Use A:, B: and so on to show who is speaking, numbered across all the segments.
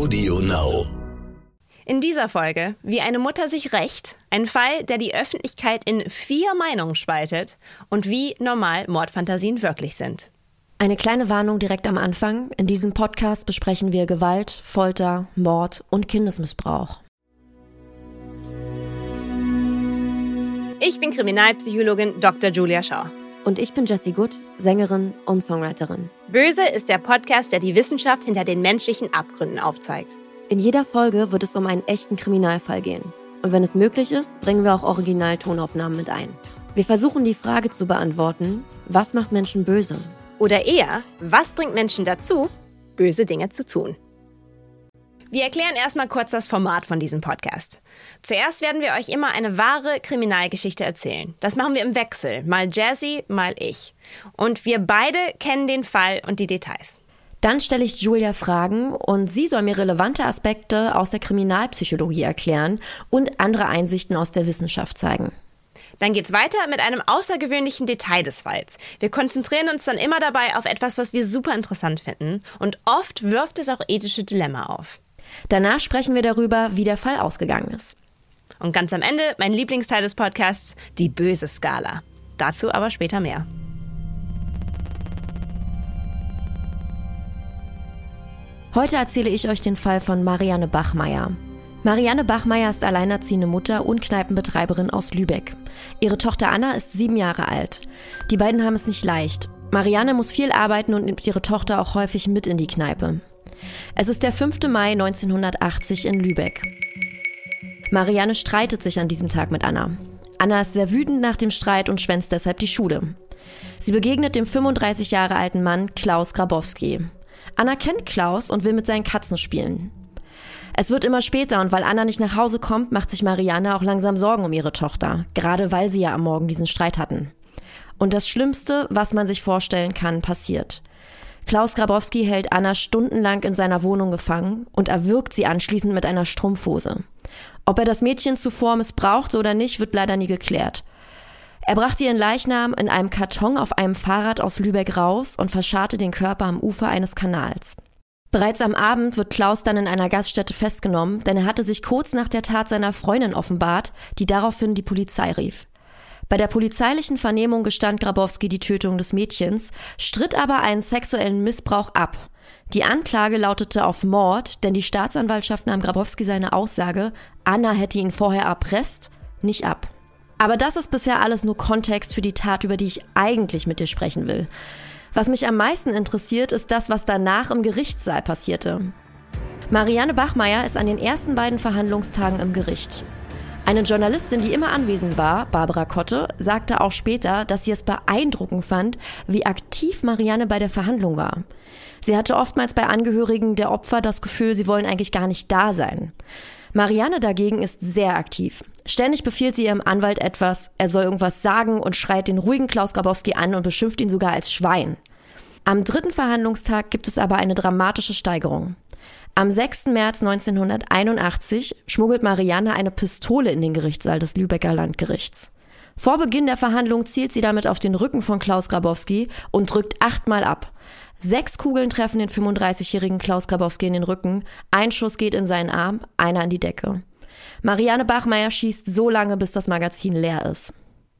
A: Audio Now.
B: In dieser Folge, wie eine Mutter sich rächt, ein Fall, der die Öffentlichkeit in vier Meinungen spaltet und wie normal Mordfantasien wirklich sind.
C: Eine kleine Warnung direkt am Anfang. In diesem Podcast besprechen wir Gewalt, Folter, Mord und Kindesmissbrauch.
B: Ich bin Kriminalpsychologin Dr. Julia Schau.
C: Und ich bin Jessie Good, Sängerin und Songwriterin.
B: Böse ist der Podcast, der die Wissenschaft hinter den menschlichen Abgründen aufzeigt.
C: In jeder Folge wird es um einen echten Kriminalfall gehen. Und wenn es möglich ist, bringen wir auch Originaltonaufnahmen mit ein. Wir versuchen die Frage zu beantworten, was macht Menschen böse?
B: Oder eher, was bringt Menschen dazu, böse Dinge zu tun? Wir erklären erstmal kurz das Format von diesem Podcast. Zuerst werden wir euch immer eine wahre Kriminalgeschichte erzählen. Das machen wir im Wechsel, mal Jazzy, mal ich. Und wir beide kennen den Fall und die Details.
C: Dann stelle ich Julia Fragen und sie soll mir relevante Aspekte aus der Kriminalpsychologie erklären und andere Einsichten aus der Wissenschaft zeigen.
B: Dann geht's weiter mit einem außergewöhnlichen Detail des Falls. Wir konzentrieren uns dann immer dabei auf etwas, was wir super interessant finden und oft wirft es auch ethische Dilemma auf.
C: Danach sprechen wir darüber, wie der Fall ausgegangen ist.
B: Und ganz am Ende mein Lieblingsteil des Podcasts, die böse Skala. Dazu aber später mehr.
C: Heute erzähle ich euch den Fall von Marianne Bachmeier. Marianne Bachmeier ist alleinerziehende Mutter und Kneipenbetreiberin aus Lübeck. Ihre Tochter Anna ist sieben Jahre alt. Die beiden haben es nicht leicht. Marianne muss viel arbeiten und nimmt ihre Tochter auch häufig mit in die Kneipe. Es ist der 5. Mai 1980 in Lübeck. Marianne streitet sich an diesem Tag mit Anna. Anna ist sehr wütend nach dem Streit und schwänzt deshalb die Schule. Sie begegnet dem 35 Jahre alten Mann Klaus Grabowski. Anna kennt Klaus und will mit seinen Katzen spielen. Es wird immer später und weil Anna nicht nach Hause kommt, macht sich Marianne auch langsam Sorgen um ihre Tochter, gerade weil sie ja am Morgen diesen Streit hatten. Und das Schlimmste, was man sich vorstellen kann, passiert. Klaus Grabowski hält Anna stundenlang in seiner Wohnung gefangen und erwürgt sie anschließend mit einer Strumpfhose. Ob er das Mädchen zuvor missbrauchte oder nicht, wird leider nie geklärt. Er brachte ihren Leichnam in einem Karton auf einem Fahrrad aus Lübeck raus und verscharrte den Körper am Ufer eines Kanals. Bereits am Abend wird Klaus dann in einer Gaststätte festgenommen, denn er hatte sich kurz nach der Tat seiner Freundin offenbart, die daraufhin die Polizei rief. Bei der polizeilichen Vernehmung gestand Grabowski die Tötung des Mädchens, stritt aber einen sexuellen Missbrauch ab. Die Anklage lautete auf Mord, denn die Staatsanwaltschaft nahm Grabowski seine Aussage, Anna hätte ihn vorher erpresst, nicht ab. Aber das ist bisher alles nur Kontext für die Tat, über die ich eigentlich mit dir sprechen will. Was mich am meisten interessiert, ist das, was danach im Gerichtssaal passierte. Marianne Bachmeier ist an den ersten beiden Verhandlungstagen im Gericht. Eine Journalistin, die immer anwesend war, Barbara Kotte, sagte auch später, dass sie es beeindruckend fand, wie aktiv Marianne bei der Verhandlung war. Sie hatte oftmals bei Angehörigen der Opfer das Gefühl, sie wollen eigentlich gar nicht da sein. Marianne dagegen ist sehr aktiv. Ständig befiehlt sie ihrem Anwalt etwas, er soll irgendwas sagen und schreit den ruhigen Klaus Grabowski an und beschimpft ihn sogar als Schwein. Am dritten Verhandlungstag gibt es aber eine dramatische Steigerung. Am 6. März 1981 schmuggelt Marianne eine Pistole in den Gerichtssaal des Lübecker Landgerichts. Vor Beginn der Verhandlung zielt sie damit auf den Rücken von Klaus Grabowski und drückt achtmal ab. Sechs Kugeln treffen den 35-jährigen Klaus Grabowski in den Rücken, ein Schuss geht in seinen Arm, einer in die Decke. Marianne Bachmeier schießt so lange, bis das Magazin leer ist.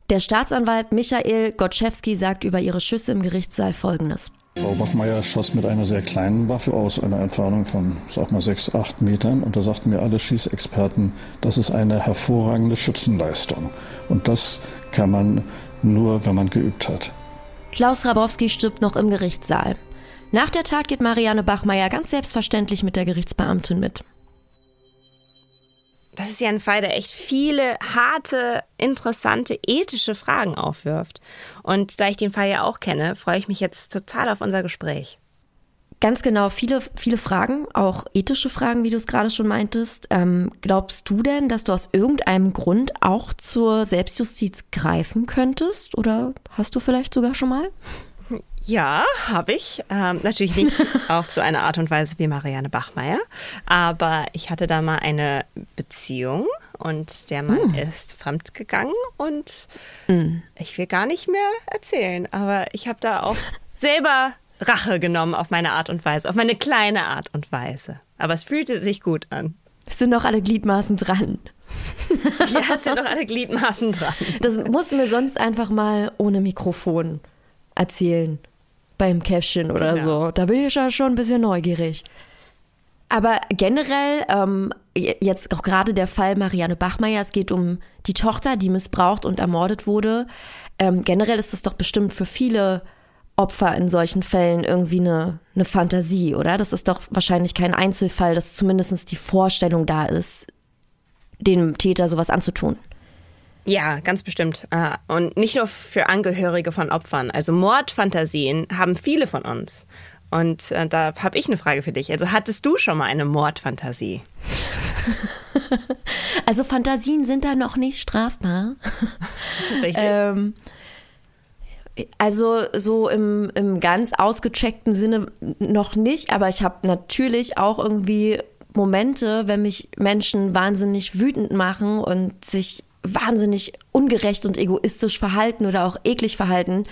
C: Der Staatsanwalt Michael Gotschewski sagt über ihre Schüsse im Gerichtssaal Folgendes.
D: Frau Bachmeier schoss mit einer sehr kleinen Waffe aus einer Entfernung von, sag mal, sechs, acht Metern. Und da sagten mir alle Schießexperten, das ist eine hervorragende Schützenleistung. Und das kann man nur, wenn man geübt hat.
C: Klaus Rabowski stirbt noch im Gerichtssaal. Nach der Tat geht Marianne Bachmeier ganz selbstverständlich mit der Gerichtsbeamtin mit
B: das ist ja ein Fall, der echt viele harte, interessante, ethische Fragen aufwirft. Und da ich den Fall ja auch kenne, freue ich mich jetzt total auf unser Gespräch.
C: Ganz genau, viele, viele Fragen, auch ethische Fragen, wie du es gerade schon meintest. Ähm, glaubst du denn, dass du aus irgendeinem Grund auch zur Selbstjustiz greifen könntest? Oder hast du vielleicht sogar schon mal?
B: Ja, habe ich. Ähm, natürlich nicht auf so eine Art und Weise wie Marianne Bachmeier. Aber ich hatte da mal eine Beziehung und der Mann mm. ist fremdgegangen und mm. ich will gar nicht mehr erzählen. Aber ich habe da auch selber Rache genommen auf meine Art und Weise, auf meine kleine Art und Weise. aber es fühlte sich gut an.
C: Es sind noch alle Gliedmaßen dran.
B: ja, es sind noch alle Gliedmaßen dran.
C: Das musst du mir sonst einfach mal ohne Mikrofon erzählen. Beim Käffchen oder genau. so. Da bin ich ja schon ein bisschen neugierig. Aber generell, ähm, jetzt auch gerade der Fall Marianne Bachmeier, es geht um die Tochter, die missbraucht und ermordet wurde. Ähm, generell ist das doch bestimmt für viele Opfer in solchen Fällen irgendwie eine, eine Fantasie, oder? Das ist doch wahrscheinlich kein Einzelfall, dass zumindest die Vorstellung da ist, dem Täter sowas anzutun.
B: Ja, ganz bestimmt. Äh, und nicht nur für Angehörige von Opfern. Also Mordfantasien haben viele von uns. Und äh, da habe ich eine Frage für dich. Also hattest du schon mal eine Mordfantasie?
C: also Fantasien sind da noch nicht strafbar. Richtig. ähm, also so im, im ganz ausgecheckten Sinne noch nicht, aber ich habe natürlich auch irgendwie Momente, wenn mich Menschen wahnsinnig wütend machen und sich wahnsinnig ungerecht und egoistisch verhalten oder auch eklig verhalten,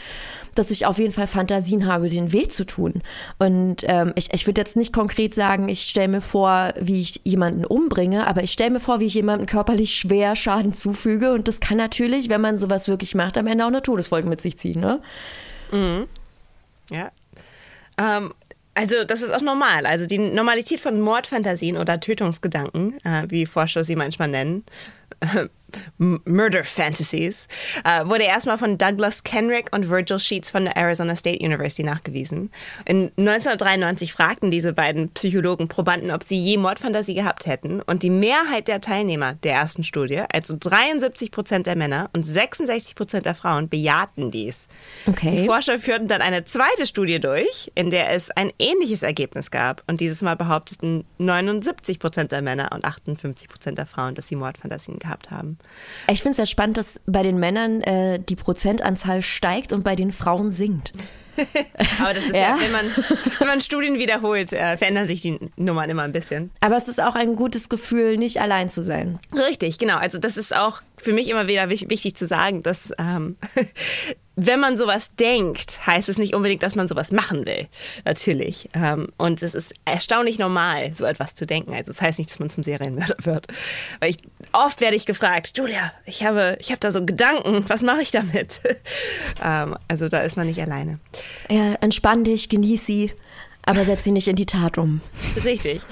C: dass ich auf jeden Fall Fantasien habe, den weh zu tun. Und ähm, ich, ich würde jetzt nicht konkret sagen, ich stelle mir vor, wie ich jemanden umbringe, aber ich stelle mir vor, wie ich jemandem körperlich schwer Schaden zufüge. Und das kann natürlich, wenn man sowas wirklich macht, am Ende auch eine Todesfolge mit sich ziehen. Ne?
B: Mhm. Ja. Ähm, also das ist auch normal. Also die Normalität von Mordfantasien oder Tötungsgedanken, äh, wie Forscher sie manchmal nennen, Murder Fantasies, äh, wurde erstmal von Douglas Kenrick und Virgil Sheets von der Arizona State University nachgewiesen. In 1993 fragten diese beiden Psychologen Probanden, ob sie je Mordfantasie gehabt hätten. Und die Mehrheit der Teilnehmer der ersten Studie, also 73 Prozent der Männer und 66 Prozent der Frauen, bejahten dies. Okay. Die Forscher führten dann eine zweite Studie durch, in der es ein ähnliches Ergebnis gab. Und dieses Mal behaupteten 79 Prozent der Männer und 58 Prozent der Frauen, dass sie Mordfantasien gehabt haben.
C: Ich finde es ja spannend, dass bei den Männern äh, die Prozentanzahl steigt und bei den Frauen sinkt.
B: Aber das ist ja, ja wenn, man, wenn man Studien wiederholt, äh, verändern sich die Nummern immer ein bisschen.
C: Aber es ist auch ein gutes Gefühl, nicht allein zu sein.
B: Richtig, genau. Also das ist auch für mich immer wieder wichtig zu sagen, dass ähm, wenn man sowas denkt, heißt es nicht unbedingt, dass man sowas machen will. Natürlich. Ähm, und es ist erstaunlich normal, so etwas zu denken. Also das heißt nicht, dass man zum Serienmörder wird. Weil ich, oft werde ich gefragt, Julia, ich habe, ich habe da so Gedanken, was mache ich damit? Ähm, also da ist man nicht alleine.
C: Ja, entspann dich, genieß sie, aber setz sie nicht in die Tat um.
B: Richtig.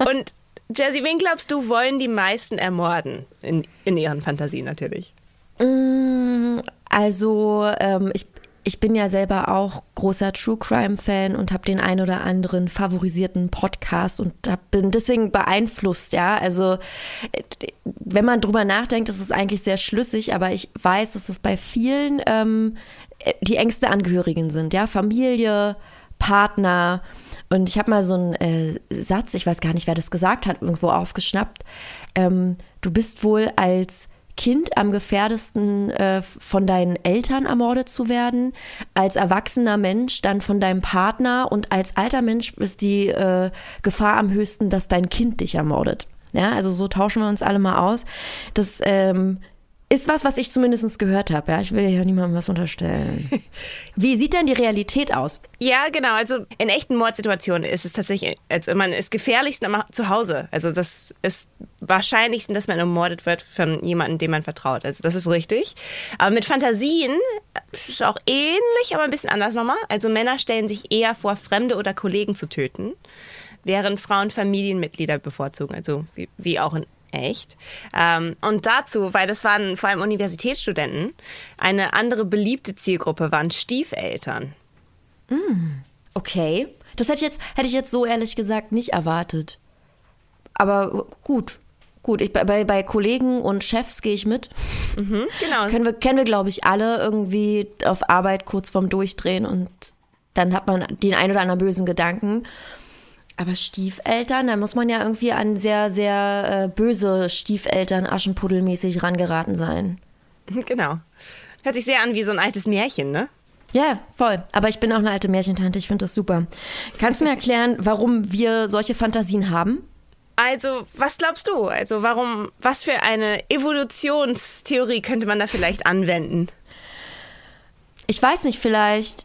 B: Und Jesse, wen glaubst du, wollen die meisten ermorden? In, in ihren Fantasien natürlich.
C: Mm, also ähm, ich, ich bin ja selber auch großer True Crime Fan und habe den ein oder anderen favorisierten Podcast und hab, bin deswegen beeinflusst, ja. Also wenn man drüber nachdenkt, ist es eigentlich sehr schlüssig, aber ich weiß, dass es bei vielen ähm, die engste Angehörigen sind, ja, Familie, Partner. Und ich habe mal so einen äh, Satz, ich weiß gar nicht, wer das gesagt hat, irgendwo aufgeschnappt. Ähm, du bist wohl als Kind am gefährdesten äh, von deinen Eltern ermordet zu werden, als erwachsener Mensch dann von deinem Partner und als alter Mensch ist die äh, Gefahr am höchsten, dass dein Kind dich ermordet. Ja, also so tauschen wir uns alle mal aus. Das ähm, ist was, was ich zumindest gehört habe. Ja? Ich will ja niemandem was unterstellen. Wie sieht denn die Realität aus?
B: Ja, genau. Also in echten Mordsituationen ist es tatsächlich, also man ist gefährlichst zu Hause. Also das ist wahrscheinlichsten, dass man ermordet wird von jemandem, dem man vertraut. Also das ist richtig. Aber mit Fantasien ist es auch ähnlich, aber ein bisschen anders nochmal. Also Männer stellen sich eher vor, Fremde oder Kollegen zu töten während Frauen Familienmitglieder bevorzugen, also wie, wie auch in Echt. Ähm, und dazu, weil das waren vor allem Universitätsstudenten, eine andere beliebte Zielgruppe waren Stiefeltern.
C: Mm, okay. Das hätte ich, jetzt, hätte ich jetzt so ehrlich gesagt nicht erwartet. Aber gut. Gut, ich, bei, bei Kollegen und Chefs gehe ich mit. Mhm, genau. kennen wir, kennen wir glaube ich, alle irgendwie auf Arbeit kurz vorm Durchdrehen und dann hat man den ein oder anderen bösen Gedanken. Aber Stiefeltern, da muss man ja irgendwie an sehr, sehr äh, böse Stiefeltern aschenpuddelmäßig rangeraten sein.
B: Genau. Hört sich sehr an wie so ein altes Märchen, ne?
C: Ja, voll. Aber ich bin auch eine alte Märchentante, ich finde das super. Kannst du mir erklären, warum wir solche Fantasien haben?
B: Also, was glaubst du? Also, warum, was für eine Evolutionstheorie könnte man da vielleicht anwenden?
C: Ich weiß nicht, vielleicht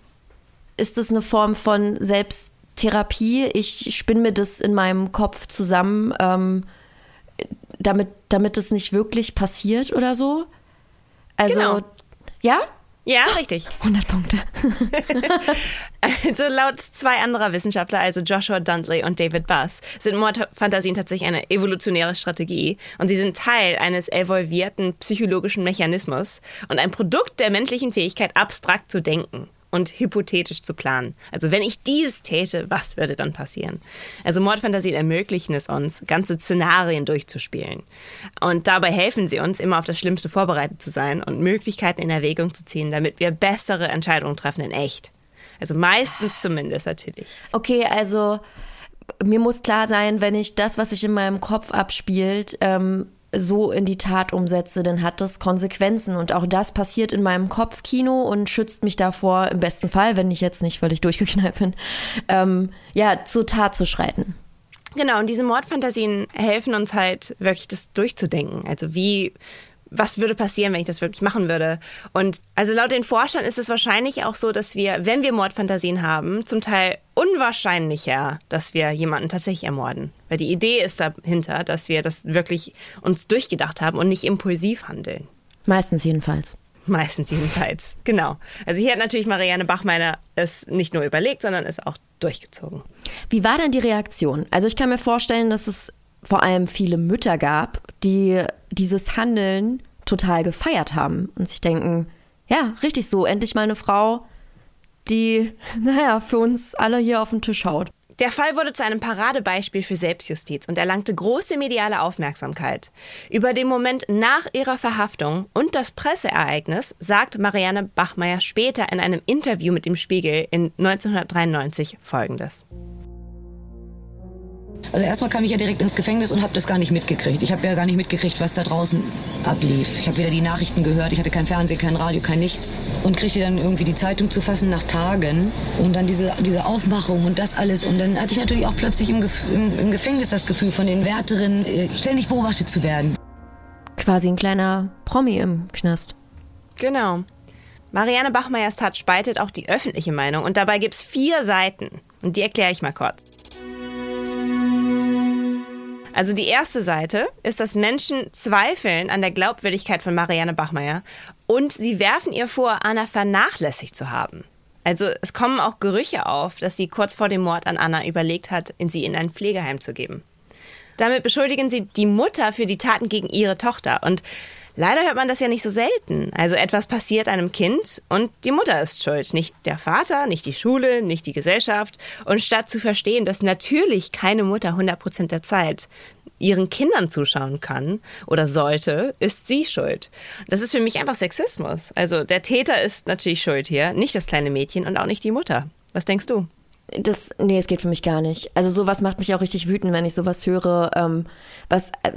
C: ist es eine Form von Selbst Therapie, ich spinne mir das in meinem Kopf zusammen, ähm, damit, damit es nicht wirklich passiert oder so. Also,
B: Genau.
C: ja?
B: Ja, richtig.
C: 100 Punkte.
B: Also laut zwei anderer Wissenschaftler, also Joshua Dundley und David Buss, sind Mordfantasien tatsächlich eine evolutionäre Strategie und sie sind Teil eines evolvierten psychologischen Mechanismus und ein Produkt der menschlichen Fähigkeit, abstrakt zu denken und hypothetisch zu planen. Also wenn ich dies täte, was würde dann passieren? Also Mordfantasien ermöglichen es uns, ganze Szenarien durchzuspielen. Und dabei helfen sie uns, immer auf das Schlimmste vorbereitet zu sein und Möglichkeiten in Erwägung zu ziehen, damit wir bessere Entscheidungen treffen in echt. Also meistens zumindest natürlich.
C: Okay, also mir muss klar sein, wenn ich das, was sich in meinem Kopf abspielt, ähm, so in die Tat umsetze, dann hat das Konsequenzen. Und auch das passiert in meinem Kopfkino und schützt mich davor, im besten Fall, wenn ich jetzt nicht völlig durchgeknallt bin, ähm, ja, zur Tat zu schreiten.
B: Genau, und diese Mordfantasien helfen uns halt wirklich das durchzudenken. Also wie, was würde passieren, wenn ich das wirklich machen würde? Und also laut den Forschern ist es wahrscheinlich auch so, dass wir, wenn wir Mordfantasien haben, zum Teil unwahrscheinlicher, dass wir jemanden tatsächlich ermorden. Weil die Idee ist dahinter, dass wir das wirklich uns durchgedacht haben und nicht impulsiv handeln.
C: Meistens jedenfalls.
B: Meistens jedenfalls. Genau. Also hier hat natürlich Marianne Bachmeier es nicht nur überlegt, sondern es auch durchgezogen.
C: Wie war denn die Reaktion? Also ich kann mir vorstellen, dass es vor allem viele Mütter gab, die dieses Handeln total gefeiert haben und sich denken, ja, richtig so, endlich mal eine Frau, die, naja, für uns alle hier auf den Tisch haut.
B: Der Fall wurde zu einem Paradebeispiel für Selbstjustiz und erlangte große mediale Aufmerksamkeit. Über den Moment nach ihrer Verhaftung und das Presseereignis sagt Marianne Bachmeier später in einem Interview mit dem Spiegel in 1993 Folgendes.
A: Also erstmal kam ich ja direkt ins Gefängnis und habe das gar nicht mitgekriegt. Ich habe ja gar nicht mitgekriegt, was da draußen ablief. Ich habe weder die Nachrichten gehört, ich hatte kein Fernsehen, kein Radio, kein nichts. Und kriegte dann irgendwie die Zeitung zu fassen nach Tagen. Und dann diese, diese Aufmachung und das alles. Und dann hatte ich natürlich auch plötzlich im, Gef im, im Gefängnis das Gefühl, von den Wärterinnen äh, ständig beobachtet zu werden.
C: Quasi ein kleiner Promi im Knast.
B: Genau. Marianne Bachmeiers Tat spaltet auch die öffentliche Meinung und dabei gibt es vier Seiten. Und die erkläre ich mal kurz. Also die erste Seite ist, dass Menschen zweifeln an der Glaubwürdigkeit von Marianne Bachmeier und sie werfen ihr vor, Anna vernachlässigt zu haben. Also es kommen auch Gerüche auf, dass sie kurz vor dem Mord an Anna überlegt hat, sie in ein Pflegeheim zu geben. Damit beschuldigen sie die Mutter für die Taten gegen ihre Tochter. Und leider hört man das ja nicht so selten. Also etwas passiert einem Kind und die Mutter ist schuld. Nicht der Vater, nicht die Schule, nicht die Gesellschaft. Und statt zu verstehen, dass natürlich keine Mutter 100% der Zeit ihren Kindern zuschauen kann oder sollte, ist sie schuld. Das ist für mich einfach Sexismus. Also der Täter ist natürlich schuld hier, nicht das kleine Mädchen und auch nicht die Mutter. Was denkst du?
C: Das, nee, es geht für mich gar nicht. Also sowas macht mich auch richtig wütend, wenn ich sowas höre. Ähm, was, äh,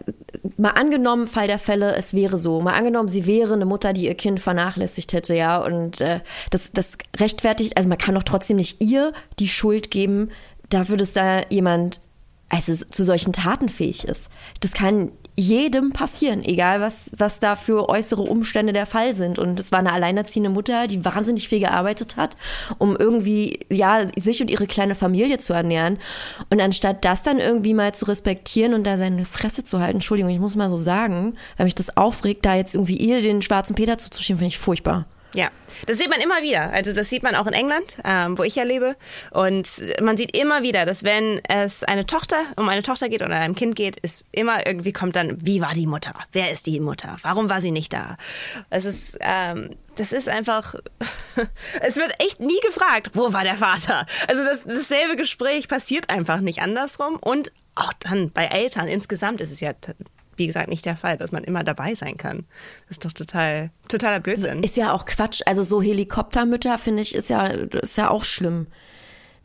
C: mal angenommen, Fall der Fälle, es wäre so. Mal angenommen, sie wäre eine Mutter, die ihr Kind vernachlässigt hätte, ja. Und äh, das, das rechtfertigt, also man kann doch trotzdem nicht ihr die Schuld geben, dafür, dass da jemand also zu solchen Taten fähig ist. Das kann jedem passieren, egal was, was da für äußere Umstände der Fall sind. Und es war eine alleinerziehende Mutter, die wahnsinnig viel gearbeitet hat, um irgendwie, ja, sich und ihre kleine Familie zu ernähren. Und anstatt das dann irgendwie mal zu respektieren und da seine Fresse zu halten, Entschuldigung, ich muss mal so sagen, weil mich das aufregt, da jetzt irgendwie ihr den schwarzen Peter zuzuschieben, finde ich furchtbar.
B: Ja, das sieht man immer wieder. Also das sieht man auch in England, ähm, wo ich ja lebe. Und man sieht immer wieder, dass wenn es eine Tochter um eine Tochter geht oder einem Kind geht, ist immer irgendwie kommt dann, wie war die Mutter? Wer ist die Mutter? Warum war sie nicht da? Es ist, ähm, das ist einfach, es wird echt nie gefragt, wo war der Vater? Also das, dasselbe Gespräch passiert einfach nicht andersrum. Und auch dann bei Eltern insgesamt ist es ja wie gesagt, nicht der Fall, dass man immer dabei sein kann. Das ist doch total, totaler Blödsinn.
C: Ist ja auch Quatsch. Also so Helikoptermütter, finde ich, ist ja, ist ja auch schlimm.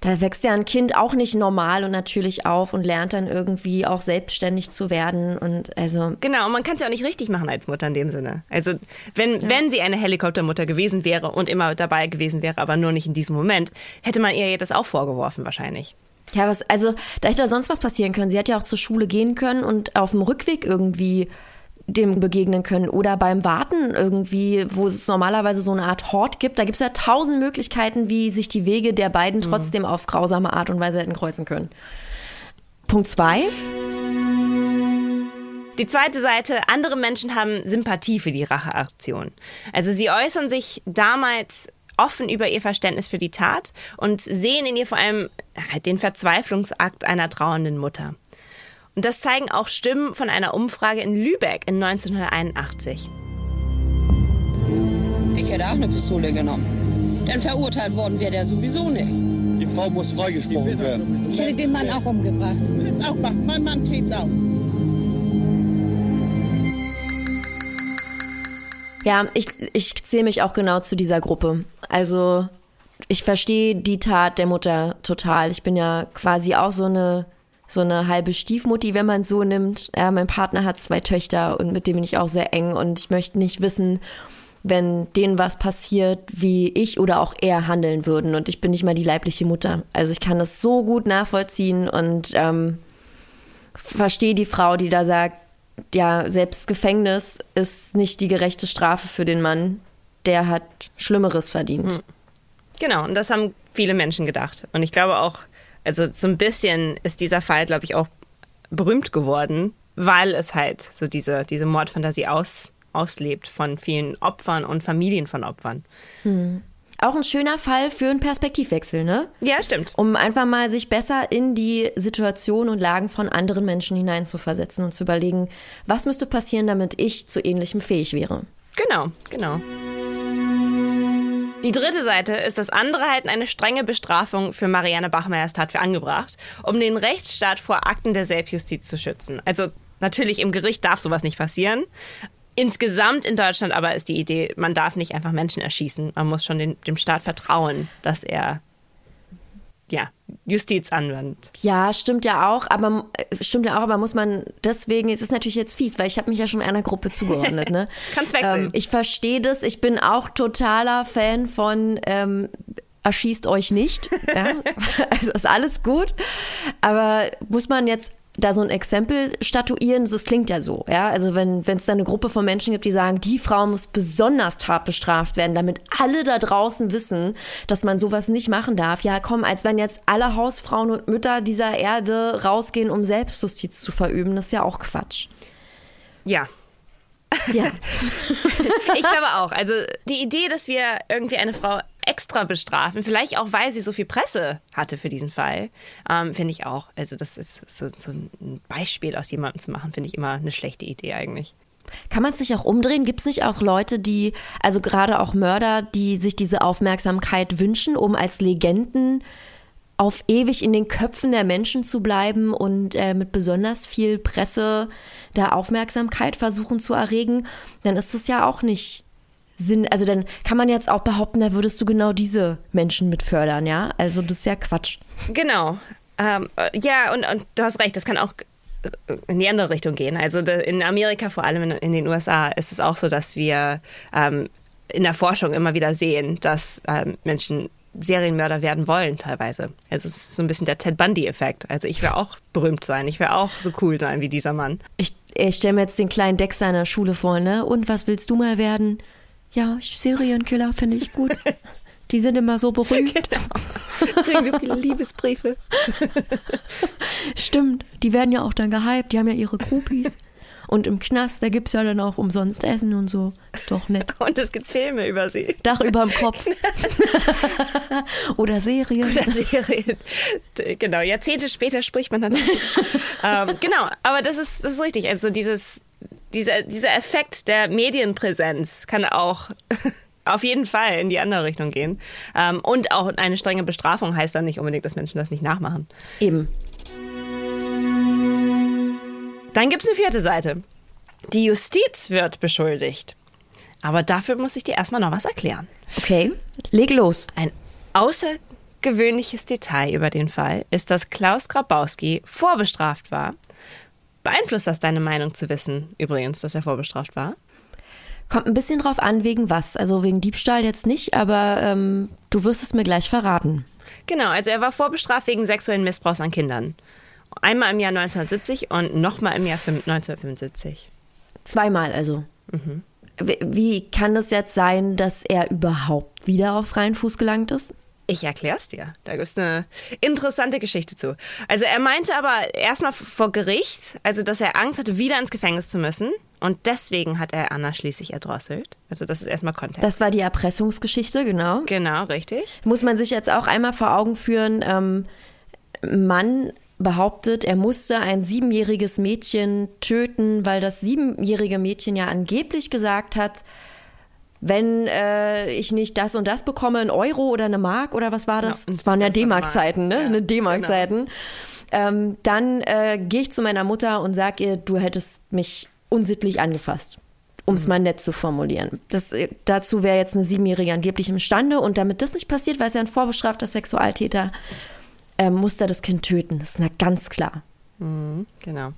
C: Da wächst ja ein Kind auch nicht normal und natürlich auf und lernt dann irgendwie auch selbstständig zu werden und also.
B: Genau, und man kann es ja auch nicht richtig machen als Mutter in dem Sinne. Also, wenn, ja. wenn sie eine Helikoptermutter gewesen wäre und immer dabei gewesen wäre, aber nur nicht in diesem Moment, hätte man ihr das auch vorgeworfen wahrscheinlich.
C: Ja, was, also da hätte sonst was passieren können. Sie hätte ja auch zur Schule gehen können und auf dem Rückweg irgendwie dem begegnen können oder beim Warten irgendwie, wo es normalerweise so eine Art Hort gibt. Da gibt es ja tausend Möglichkeiten, wie sich die Wege der beiden mhm. trotzdem auf grausame Art und Weise hätten kreuzen können. Punkt zwei.
B: Die zweite Seite, andere Menschen haben Sympathie für die Racheaktion. Also sie äußern sich damals offen über ihr Verständnis für die Tat und sehen in ihr vor allem halt den Verzweiflungsakt einer trauernden Mutter. Und das zeigen auch Stimmen von einer Umfrage in Lübeck in 1981.
E: Ich hätte auch eine Pistole genommen. Denn verurteilt worden wäre der sowieso nicht.
F: Die Frau muss freigesprochen werden.
E: Ich hätte den Mann auch umgebracht. Ich will auch machen. Mein Mann tät's auch.
C: Ja, ich, ich zähle mich auch genau zu dieser Gruppe. Also ich verstehe die Tat der Mutter total. Ich bin ja quasi auch so eine so eine halbe Stiefmutti, wenn man es so nimmt. Ja, mein Partner hat zwei Töchter und mit dem bin ich auch sehr eng und ich möchte nicht wissen, wenn denen was passiert, wie ich oder auch er handeln würden. Und ich bin nicht mal die leibliche Mutter. Also ich kann das so gut nachvollziehen und ähm, verstehe die Frau, die da sagt, ja, selbst Gefängnis ist nicht die gerechte Strafe für den Mann. Der hat Schlimmeres verdient. Hm.
B: Genau, und das haben viele Menschen gedacht. Und ich glaube auch, also so ein bisschen ist dieser Fall, glaube ich, auch berühmt geworden, weil es halt so diese, diese Mordfantasie aus, auslebt von vielen Opfern und Familien von Opfern.
C: Hm. Auch ein schöner Fall für einen Perspektivwechsel, ne?
B: Ja, stimmt.
C: Um einfach mal sich besser in die Situation und Lagen von anderen Menschen hineinzuversetzen und zu überlegen, was müsste passieren, damit ich zu ähnlichem fähig wäre.
B: Genau, genau. Die dritte Seite ist, dass andere halten eine strenge Bestrafung für Marianne Bachmeyers Tat für angebracht, um den Rechtsstaat vor Akten der Selbstjustiz zu schützen. Also natürlich im Gericht darf sowas nicht passieren. Insgesamt in Deutschland aber ist die Idee, man darf nicht einfach Menschen erschießen. Man muss schon den, dem Staat vertrauen, dass er ja, Justiz anwendet.
C: Ja, stimmt ja auch, aber stimmt ja auch, aber muss man deswegen, es ist natürlich jetzt fies, weil ich habe mich ja schon einer Gruppe zugeordnet, ne?
B: Kannst wechseln.
C: Ähm, ich verstehe das, ich bin auch totaler Fan von ähm, erschießt euch nicht. Ja? also ist alles gut. Aber muss man jetzt da so ein Exempel statuieren, das klingt ja so, ja. Also wenn es da eine Gruppe von Menschen gibt, die sagen, die Frau muss besonders hart bestraft werden, damit alle da draußen wissen, dass man sowas nicht machen darf. Ja, komm, als wenn jetzt alle Hausfrauen und Mütter dieser Erde rausgehen, um Selbstjustiz zu verüben, das ist ja auch Quatsch.
B: Ja,
C: ja.
B: ich glaube auch. Also die Idee, dass wir irgendwie eine Frau extra bestrafen, vielleicht auch, weil sie so viel Presse hatte für diesen Fall, ähm, finde ich auch. Also das ist so, so ein Beispiel aus jemandem zu machen, finde ich immer eine schlechte Idee eigentlich.
C: Kann man es sich auch umdrehen? Gibt es nicht auch Leute, die, also gerade auch Mörder, die sich diese Aufmerksamkeit wünschen, um als Legenden auf ewig in den Köpfen der Menschen zu bleiben und äh, mit besonders viel Presse da Aufmerksamkeit versuchen zu erregen, dann ist das ja auch nicht Sinn. Also dann kann man jetzt auch behaupten, da würdest du genau diese Menschen mit fördern, ja? Also das ist ja Quatsch.
B: Genau. Ähm, äh, ja, und, und du hast recht, das kann auch in die andere Richtung gehen. Also in Amerika, vor allem in, in den USA, ist es auch so, dass wir ähm, in der Forschung immer wieder sehen, dass ähm, Menschen Serienmörder werden wollen teilweise. Also es ist so ein bisschen der Ted Bundy-Effekt. Also ich will auch berühmt sein, ich will auch so cool sein wie dieser Mann.
C: Ich, ich stelle mir jetzt den kleinen Dex seiner Schule vor, ne? Und was willst du mal werden? Ja, Serienkiller finde ich gut. Die sind immer so berühmt.
B: Genau. Kriegen so viele Liebesbriefe.
C: Stimmt, die werden ja auch dann gehypt, die haben ja ihre Groupies. Und im Knast, da gibt es ja dann auch umsonst Essen und so. Ist doch nett.
B: Und es gibt Filme über sie.
C: Dach über dem Kopf. Oder Serien.
B: Oder Serien. Genau, Jahrzehnte später spricht man dann. ähm, genau, aber das ist, das ist richtig. Also dieses, dieser, dieser Effekt der Medienpräsenz kann auch auf jeden Fall in die andere Richtung gehen. Ähm, und auch eine strenge Bestrafung heißt dann nicht unbedingt, dass Menschen das nicht nachmachen.
C: Eben.
B: Dann gibt es eine vierte Seite. Die Justiz wird beschuldigt. Aber dafür muss ich dir erstmal noch was erklären.
C: Okay, leg los.
B: Ein außergewöhnliches Detail über den Fall ist, dass Klaus Grabowski vorbestraft war. Beeinflusst das deine Meinung zu wissen, übrigens, dass er vorbestraft war?
C: Kommt ein bisschen drauf an, wegen was. Also wegen Diebstahl jetzt nicht, aber ähm, du wirst es mir gleich verraten.
B: Genau, also er war vorbestraft wegen sexuellen Missbrauchs an Kindern. Einmal im Jahr 1970 und nochmal im Jahr 1975.
C: Zweimal also. Mhm. Wie, wie kann es jetzt sein, dass er überhaupt wieder auf freien Fuß gelangt ist?
B: Ich erklär's dir. Da gibt es eine interessante Geschichte zu. Also er meinte aber erstmal vor Gericht, also dass er Angst hatte, wieder ins Gefängnis zu müssen. Und deswegen hat er Anna schließlich erdrosselt. Also das ist erstmal Kontext.
C: Das war die Erpressungsgeschichte, genau.
B: Genau, richtig.
C: Muss man sich jetzt auch einmal vor Augen führen, ähm, Mann behauptet, er musste ein siebenjähriges Mädchen töten, weil das siebenjährige Mädchen ja angeblich gesagt hat, wenn äh, ich nicht das und das bekomme, ein Euro oder eine Mark oder was war das?
B: Ja,
C: das waren ja D-Mark-Zeiten, ne? Ja, eine D-Mark-Zeiten. Genau. Ähm, dann äh, gehe ich zu meiner Mutter und sage ihr, du hättest mich unsittlich angefasst. Um es mhm. mal nett zu formulieren. Das, äh, dazu wäre jetzt eine Siebenjährige angeblich imstande. Und damit das nicht passiert, weil es ja ein vorbestrafter Sexualtäter, äh, muss er das Kind töten. Das ist na ganz klar.
B: Mhm, genau.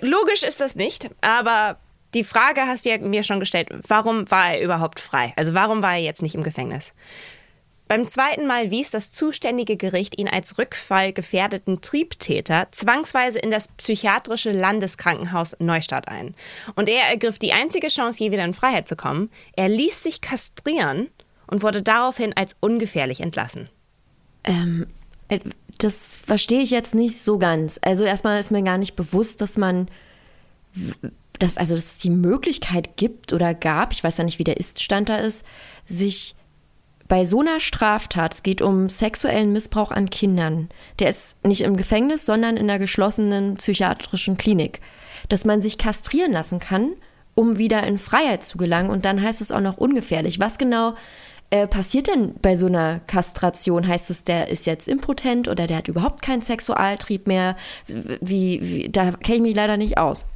B: Logisch ist das nicht, aber die Frage hast du ja mir schon gestellt, warum war er überhaupt frei? Also warum war er jetzt nicht im Gefängnis? Beim zweiten Mal wies das zuständige Gericht ihn als rückfallgefährdeten Triebtäter zwangsweise in das psychiatrische Landeskrankenhaus Neustadt ein. Und er ergriff die einzige Chance, je wieder in Freiheit zu kommen. Er ließ sich kastrieren und wurde daraufhin als ungefährlich entlassen.
C: Ähm, äh, das verstehe ich jetzt nicht so ganz. Also erstmal ist mir gar nicht bewusst, dass man dass also dass es die Möglichkeit gibt oder gab, ich weiß ja nicht, wie der Iststand da ist, sich bei so einer Straftat, es geht um sexuellen Missbrauch an Kindern, der ist nicht im Gefängnis, sondern in der geschlossenen psychiatrischen Klinik, dass man sich kastrieren lassen kann, um wieder in Freiheit zu gelangen und dann heißt es auch noch ungefährlich. Was genau äh, passiert denn bei so einer Kastration? Heißt es, der ist jetzt impotent oder der hat überhaupt keinen Sexualtrieb mehr? Wie, wie da kenne ich mich leider nicht aus.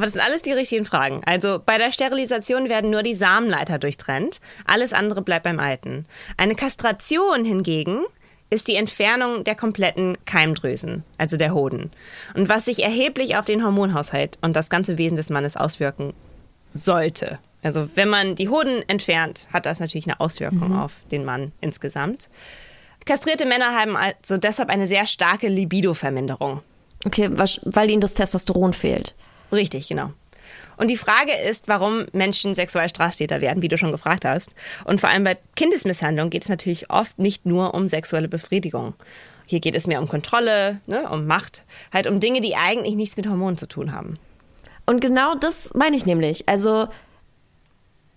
B: Aber das sind alles die richtigen Fragen. Also bei der Sterilisation werden nur die Samenleiter durchtrennt. Alles andere bleibt beim Alten. Eine Kastration hingegen ist die Entfernung der kompletten Keimdrüsen, also der Hoden. Und was sich erheblich auf den Hormonhaushalt und das ganze Wesen des Mannes auswirken sollte. Also wenn man die Hoden entfernt, hat das natürlich eine Auswirkung mhm. auf den Mann insgesamt. Kastrierte Männer haben also deshalb eine sehr starke Libido-Verminderung.
C: Okay, weil ihnen das Testosteron fehlt.
B: Richtig, genau. Und die Frage ist, warum Menschen Sexualstraftäter werden, wie du schon gefragt hast. Und vor allem bei Kindesmisshandlung geht es natürlich oft nicht nur um sexuelle Befriedigung. Hier geht es mehr um Kontrolle, ne, um Macht, halt um Dinge, die eigentlich nichts mit Hormonen zu tun haben.
C: Und genau das meine ich nämlich. Also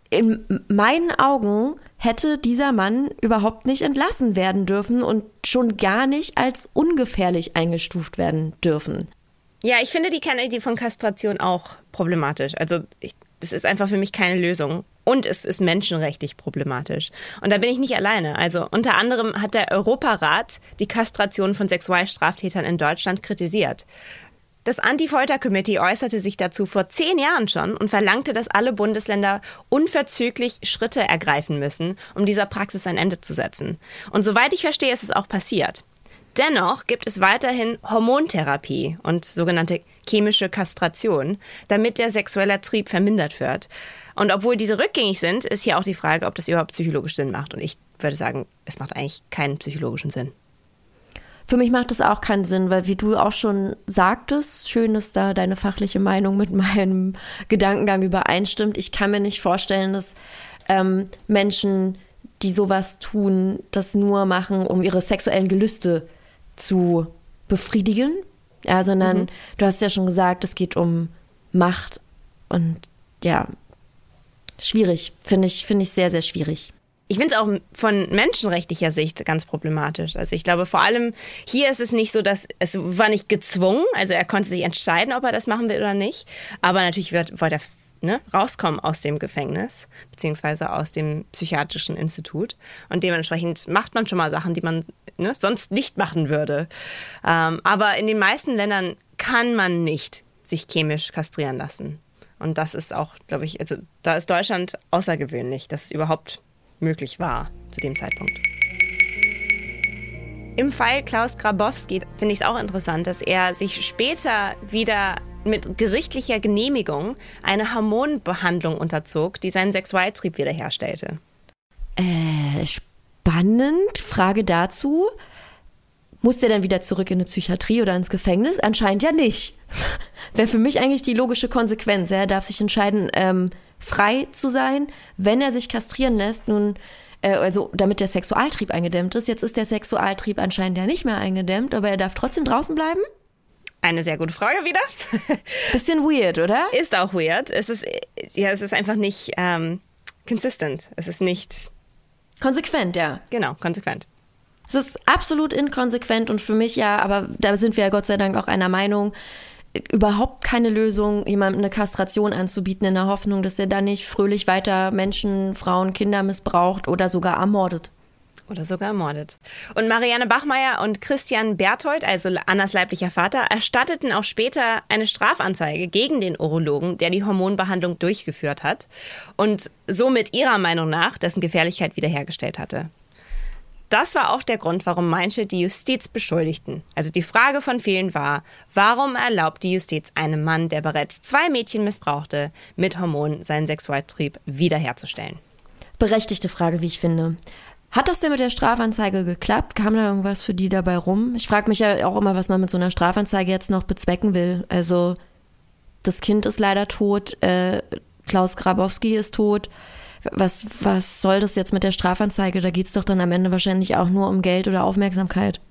C: in meinen Augen hätte dieser Mann überhaupt nicht entlassen werden dürfen und schon gar nicht als ungefährlich eingestuft werden dürfen.
B: Ja, ich finde die Kernidee von Kastration auch problematisch. Also ich, das ist einfach für mich keine Lösung. Und es ist menschenrechtlich problematisch. Und da bin ich nicht alleine. Also unter anderem hat der Europarat die Kastration von Sexualstraftätern in Deutschland kritisiert. Das Anti-Folter-Committee äußerte sich dazu vor zehn Jahren schon und verlangte, dass alle Bundesländer unverzüglich Schritte ergreifen müssen, um dieser Praxis ein Ende zu setzen. Und soweit ich verstehe, ist es auch passiert. Dennoch gibt es weiterhin Hormontherapie und sogenannte chemische Kastration, damit der sexuelle Trieb vermindert wird. Und obwohl diese rückgängig sind, ist hier auch die Frage, ob das überhaupt psychologisch Sinn macht. Und ich würde sagen, es macht eigentlich keinen psychologischen Sinn.
C: Für mich macht es auch keinen Sinn, weil wie du auch schon sagtest, schön, dass da deine fachliche Meinung mit meinem Gedankengang übereinstimmt. Ich kann mir nicht vorstellen, dass ähm, Menschen, die sowas tun, das nur machen, um ihre sexuellen Gelüste zu befriedigen, ja, sondern mhm. du hast ja schon gesagt, es geht um Macht und ja, schwierig, finde ich, finde ich sehr, sehr schwierig.
B: Ich finde es auch von menschenrechtlicher Sicht ganz problematisch. Also ich glaube vor allem, hier ist es nicht so, dass es war nicht gezwungen, also er konnte sich entscheiden, ob er das machen will oder nicht. Aber natürlich wird, wollte er ne, rauskommen aus dem Gefängnis, beziehungsweise aus dem psychiatrischen Institut. Und dementsprechend macht man schon mal Sachen, die man ne, sonst nicht machen würde. Ähm, aber in den meisten Ländern kann man nicht sich chemisch kastrieren lassen. Und das ist auch, glaube ich, also da ist Deutschland außergewöhnlich, dass es überhaupt möglich war zu dem Zeitpunkt. Im Fall Klaus Grabowski finde ich es auch interessant, dass er sich später wieder mit gerichtlicher Genehmigung eine Hormonbehandlung unterzog, die seinen Sexualtrieb wiederherstellte.
C: Äh, spannend. Frage dazu. Muss der dann wieder zurück in eine Psychiatrie oder ins Gefängnis? Anscheinend ja nicht. wäre für mich eigentlich die logische Konsequenz. Er darf sich entscheiden, ähm, frei zu sein, wenn er sich kastrieren lässt. Nun, äh, also damit der Sexualtrieb eingedämmt ist. Jetzt ist der Sexualtrieb anscheinend ja nicht mehr eingedämmt, aber er darf trotzdem draußen bleiben?
B: Eine sehr gute Frage wieder.
C: Bisschen weird, oder?
B: Ist auch weird. Es ist, ja, es ist einfach nicht ähm, consistent. Es ist nicht.
C: Konsequent, ja.
B: Genau, konsequent.
C: Es ist absolut inkonsequent und für mich ja, aber da sind wir ja Gott sei Dank auch einer Meinung, überhaupt keine Lösung, jemandem eine Kastration anzubieten in der Hoffnung, dass er dann nicht fröhlich weiter Menschen, Frauen, Kinder missbraucht oder sogar ermordet.
B: Oder sogar ermordet. Und Marianne Bachmeier und Christian Berthold, also Annas leiblicher Vater, erstatteten auch später eine Strafanzeige gegen den Urologen, der die Hormonbehandlung durchgeführt hat und somit ihrer Meinung nach dessen Gefährlichkeit wiederhergestellt hatte. Das war auch der Grund, warum manche die Justiz beschuldigten. Also die Frage von vielen war, warum erlaubt die Justiz einem Mann, der bereits zwei Mädchen missbrauchte, mit Hormonen seinen Sexualtrieb wiederherzustellen?
C: Berechtigte Frage, wie ich finde. Hat das denn mit der Strafanzeige geklappt? Kam da irgendwas für die dabei rum? Ich frage mich ja auch immer, was man mit so einer Strafanzeige jetzt noch bezwecken will. Also, das Kind ist leider tot, äh, Klaus Grabowski ist tot. Was, was soll das jetzt mit der Strafanzeige? Da geht es doch dann am Ende wahrscheinlich auch nur um Geld oder Aufmerksamkeit.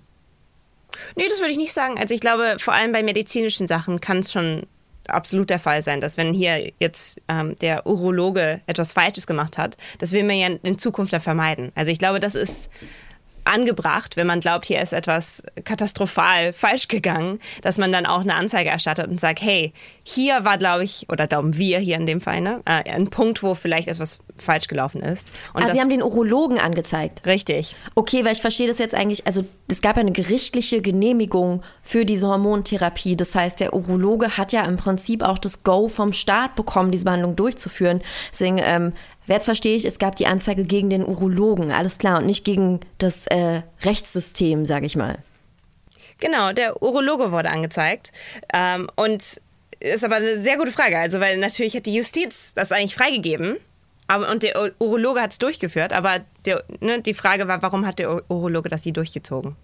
B: Nee, das würde ich nicht sagen. Also ich glaube, vor allem bei medizinischen Sachen kann es schon absolut der Fall sein, dass wenn hier jetzt ähm, der Urologe etwas Falsches gemacht hat, das will man ja in Zukunft ja vermeiden. Also ich glaube, das ist angebracht, wenn man glaubt, hier ist etwas katastrophal falsch gegangen, dass man dann auch eine Anzeige erstattet und sagt, hey, hier war, glaube ich, oder glauben wir hier in dem Fall, ne, äh, ein Punkt, wo vielleicht etwas falsch gelaufen ist.
C: Und also Sie haben den Urologen angezeigt.
B: Richtig.
C: Okay, weil ich verstehe das jetzt eigentlich, also es gab ja eine gerichtliche Genehmigung für diese Hormontherapie. Das heißt, der Urologe hat ja im Prinzip auch das Go vom Staat bekommen, diese Behandlung durchzuführen. Deswegen ähm, Jetzt verstehe ich, es gab die Anzeige gegen den Urologen, alles klar, und nicht gegen das äh, Rechtssystem, sage ich mal.
B: Genau, der Urologe wurde angezeigt. Ähm, und ist aber eine sehr gute Frage, also weil natürlich hat die Justiz das eigentlich freigegeben. Aber, und der Urologe hat es durchgeführt, aber der, ne, die Frage war, warum hat der Urologe das hier durchgezogen?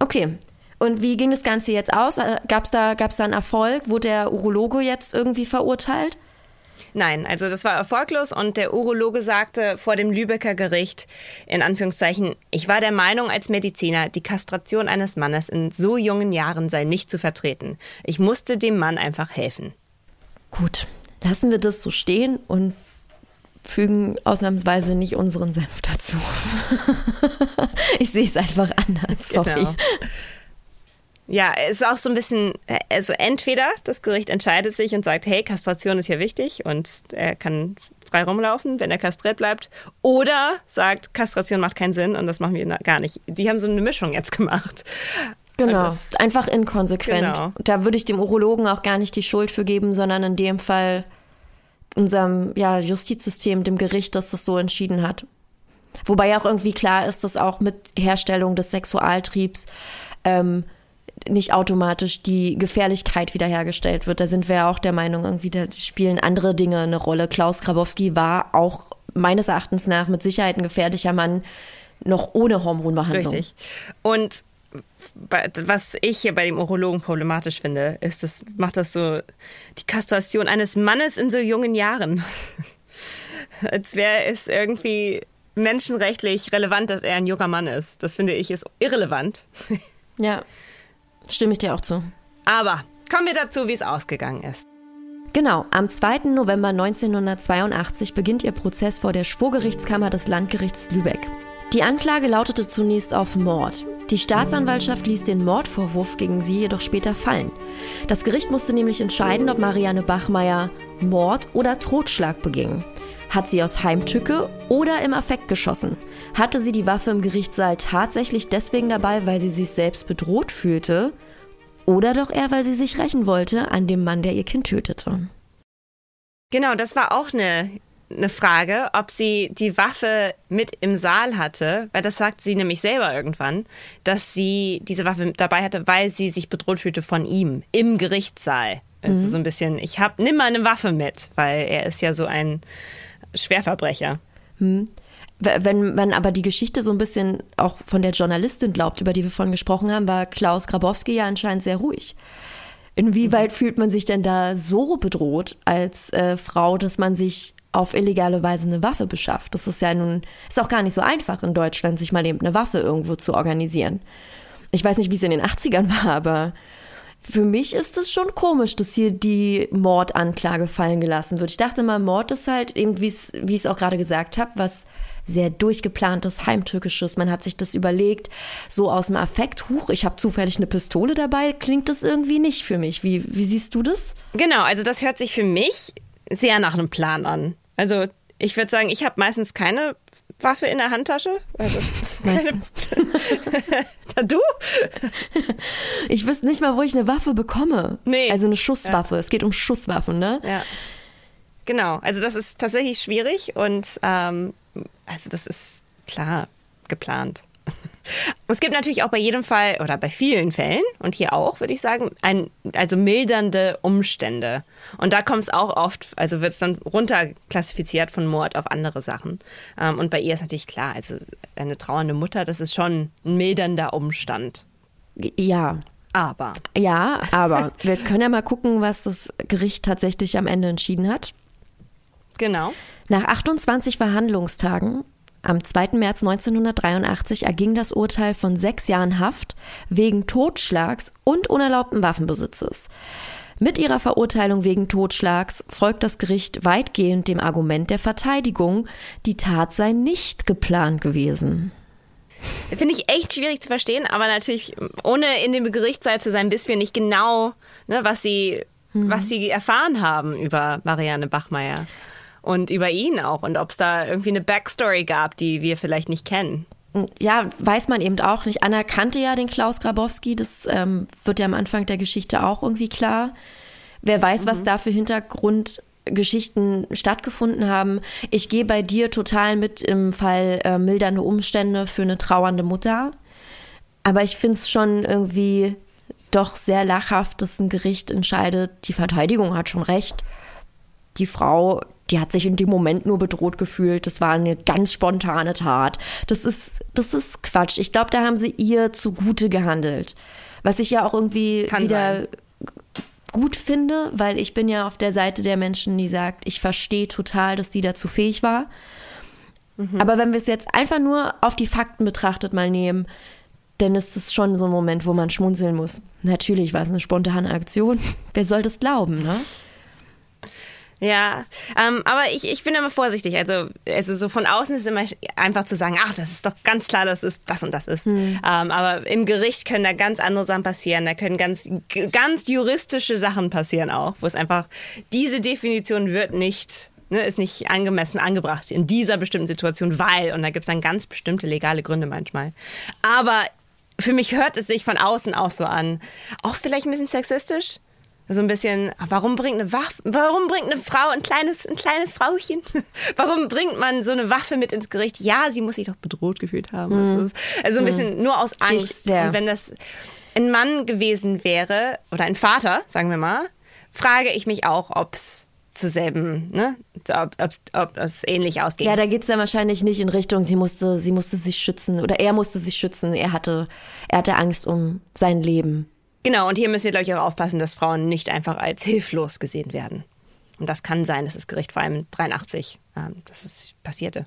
C: Okay. Und wie ging das Ganze jetzt aus? Äh, Gab es da, gab's da einen Erfolg? Wurde der Urologe jetzt irgendwie verurteilt?
B: Nein, also das war erfolglos und der Urologe sagte vor dem Lübecker Gericht, in Anführungszeichen, ich war der Meinung als Mediziner, die Kastration eines Mannes in so jungen Jahren sei nicht zu vertreten. Ich musste dem Mann einfach helfen.
C: Gut, lassen wir das so stehen und fügen ausnahmsweise nicht unseren Senf dazu. ich sehe es einfach anders, sorry. Genau.
B: Ja, es ist auch so ein bisschen, also entweder das Gericht entscheidet sich und sagt, hey, Kastration ist hier wichtig und er kann frei rumlaufen, wenn er kastriert bleibt, oder sagt, Kastration macht keinen Sinn und das machen wir gar nicht. Die haben so eine Mischung jetzt gemacht.
C: Genau, einfach inkonsequent. Genau. Da würde ich dem Urologen auch gar nicht die Schuld für geben, sondern in dem Fall unserem ja, Justizsystem, dem Gericht, das das so entschieden hat. Wobei ja auch irgendwie klar ist, dass auch mit Herstellung des Sexualtriebs ähm, nicht automatisch die Gefährlichkeit wiederhergestellt wird. Da sind wir ja auch der Meinung, irgendwie, da spielen andere Dinge eine Rolle. Klaus Grabowski war auch meines Erachtens nach mit Sicherheit ein gefährlicher Mann, noch ohne Hormonbehandlung.
B: Richtig. Und was ich hier bei dem Urologen problematisch finde, ist, das macht das so die Kastration eines Mannes in so jungen Jahren. Als wäre es irgendwie menschenrechtlich relevant, dass er ein junger Mann ist. Das finde ich ist irrelevant.
C: Ja. Stimme ich dir auch zu.
B: Aber kommen wir dazu, wie es ausgegangen ist.
C: Genau, am 2. November 1982 beginnt ihr Prozess vor der Schwurgerichtskammer des Landgerichts Lübeck. Die Anklage lautete zunächst auf Mord. Die Staatsanwaltschaft ließ den Mordvorwurf gegen sie jedoch später fallen. Das Gericht musste nämlich entscheiden, ob Marianne Bachmeier Mord oder Totschlag beging. Hat sie aus Heimtücke oder im Affekt geschossen? Hatte sie die Waffe im Gerichtssaal tatsächlich deswegen dabei, weil sie sich selbst bedroht fühlte? Oder doch eher, weil sie sich rächen wollte an dem Mann, der ihr Kind tötete?
B: Genau, das war auch eine, eine Frage, ob sie die Waffe mit im Saal hatte, weil das sagt sie nämlich selber irgendwann, dass sie diese Waffe dabei hatte, weil sie sich bedroht fühlte von ihm im Gerichtssaal. Also mhm. so ein bisschen, ich hab, nimm mal eine Waffe mit, weil er ist ja so ein Schwerverbrecher.
C: Mhm. Wenn man aber die Geschichte so ein bisschen auch von der Journalistin glaubt, über die wir vorhin gesprochen haben, war Klaus Grabowski ja anscheinend sehr ruhig. Inwieweit mhm. fühlt man sich denn da so bedroht als äh, Frau, dass man sich auf illegale Weise eine Waffe beschafft? Das ist ja nun, ist auch gar nicht so einfach in Deutschland, sich mal eben eine Waffe irgendwo zu organisieren. Ich weiß nicht, wie es in den 80ern war, aber für mich ist es schon komisch, dass hier die Mordanklage fallen gelassen wird. Ich dachte mal, Mord ist halt eben, wie ich es auch gerade gesagt habe, was sehr durchgeplantes, heimtückisches. Man hat sich das überlegt, so aus dem Affekt, huch, ich habe zufällig eine Pistole dabei, klingt das irgendwie nicht für mich. Wie, wie siehst du das?
B: Genau, also das hört sich für mich sehr nach einem Plan an. Also ich würde sagen, ich habe meistens keine Waffe in der Handtasche. Also
C: meistens.
B: du?
C: Ich wüsste nicht mal, wo ich eine Waffe bekomme.
B: Nee.
C: Also eine Schusswaffe. Ja. Es geht um Schusswaffen, ne?
B: Ja. Genau. Also das ist tatsächlich schwierig und ähm, also das ist klar geplant. Es gibt natürlich auch bei jedem Fall oder bei vielen Fällen und hier auch, würde ich sagen, ein, also mildernde Umstände. Und da kommt es auch oft, also wird es dann runterklassifiziert von Mord auf andere Sachen. Ähm, und bei ihr ist natürlich klar, also eine trauernde Mutter, das ist schon ein mildernder Umstand.
C: Ja.
B: Aber.
C: Ja, aber wir können ja mal gucken, was das Gericht tatsächlich am Ende entschieden hat.
B: Genau.
C: Nach 28 Verhandlungstagen am 2. März 1983 erging das Urteil von sechs Jahren Haft wegen Totschlags und unerlaubten Waffenbesitzes. Mit ihrer Verurteilung wegen Totschlags folgt das Gericht weitgehend dem Argument der Verteidigung, die Tat sei nicht geplant gewesen.
B: Finde ich echt schwierig zu verstehen, aber natürlich, ohne in dem Gerichtssaal zu sein, wissen wir nicht genau, ne, was, sie, hm. was sie erfahren haben über Marianne Bachmeier und über ihn auch und ob es da irgendwie eine Backstory gab, die wir vielleicht nicht kennen.
C: Ja, weiß man eben auch nicht. Anna kannte ja den Klaus Grabowski, das ähm, wird ja am Anfang der Geschichte auch irgendwie klar. Wer weiß, mhm. was da für Hintergrundgeschichten stattgefunden haben. Ich gehe bei dir total mit im Fall äh, mildernde Umstände für eine trauernde Mutter. Aber ich finde es schon irgendwie doch sehr lachhaft, dass ein Gericht entscheidet, die Verteidigung hat schon recht. Die Frau die hat sich in dem Moment nur bedroht gefühlt. Das war eine ganz spontane Tat. Das ist, das ist Quatsch. Ich glaube, da haben sie ihr zugute gehandelt. Was ich ja auch irgendwie Kann wieder sein. gut finde, weil ich bin ja auf der Seite der Menschen, die sagt, ich verstehe total, dass die dazu fähig war. Mhm. Aber wenn wir es jetzt einfach nur auf die Fakten betrachtet mal nehmen, dann ist es schon so ein Moment, wo man schmunzeln muss. Natürlich war es eine spontane Aktion. Wer soll das glauben, ne?
B: Ja, ähm, aber ich, ich bin immer vorsichtig. Also, also so von außen ist immer einfach zu sagen, ach, das ist doch ganz klar, dass es das und das ist. Mhm. Ähm, aber im Gericht können da ganz andere Sachen passieren. Da können ganz, ganz juristische Sachen passieren auch, wo es einfach, diese Definition wird nicht ne, ist nicht angemessen angebracht in dieser bestimmten Situation, weil, und da gibt es dann ganz bestimmte legale Gründe manchmal. Aber für mich hört es sich von außen auch so an. Auch vielleicht ein bisschen sexistisch so ein bisschen, warum bringt eine Waffe, warum bringt eine Frau ein kleines, ein kleines Frauchen? warum bringt man so eine Waffe mit ins Gericht? Ja, sie muss sich doch bedroht gefühlt haben. Mhm. also ein bisschen mhm. nur aus Angst. Ich, ja. Und wenn das ein Mann gewesen wäre oder ein Vater, sagen wir mal, frage ich mich auch, ob es zu selben, ne? ob, ob, ob es ähnlich ausgeht.
C: Ja, da geht es dann wahrscheinlich nicht in Richtung, sie musste, sie musste sich schützen oder er musste sich schützen. Er hatte, er hatte Angst um sein Leben.
B: Genau, und hier müssen wir, glaube ich, auch aufpassen, dass Frauen nicht einfach als hilflos gesehen werden. Und das kann sein, dass das Gericht vor allem 83, ähm, dass es passierte.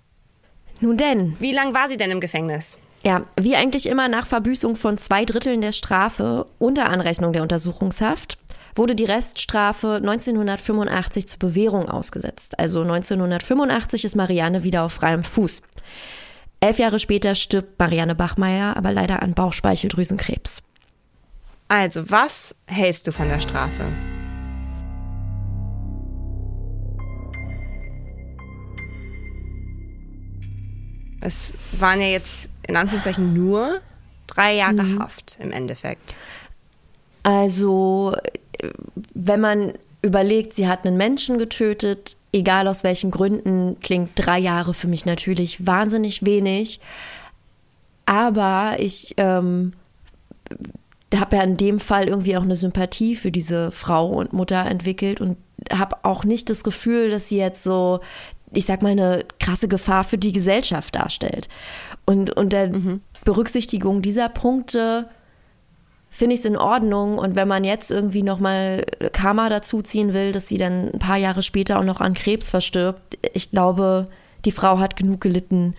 C: Nun denn.
B: Wie lange war sie denn im Gefängnis?
C: Ja, wie eigentlich immer nach Verbüßung von zwei Dritteln der Strafe unter Anrechnung der Untersuchungshaft wurde die Reststrafe 1985 zur Bewährung ausgesetzt. Also 1985 ist Marianne wieder auf freiem Fuß. Elf Jahre später stirbt Marianne Bachmeier aber leider an Bauchspeicheldrüsenkrebs.
B: Also, was hältst du von der Strafe? Es waren ja jetzt in Anführungszeichen nur drei Jahre mhm. Haft im Endeffekt.
C: Also, wenn man überlegt, sie hat einen Menschen getötet, egal aus welchen Gründen, klingt drei Jahre für mich natürlich wahnsinnig wenig. Aber ich ähm, habe ja in dem Fall irgendwie auch eine Sympathie für diese Frau und Mutter entwickelt und habe auch nicht das Gefühl, dass sie jetzt so, ich sag mal, eine krasse Gefahr für die Gesellschaft darstellt. Und unter mhm. Berücksichtigung dieser Punkte finde ich es in Ordnung. Und wenn man jetzt irgendwie nochmal Karma dazuziehen will, dass sie dann ein paar Jahre später auch noch an Krebs verstirbt, ich glaube, die Frau hat genug gelitten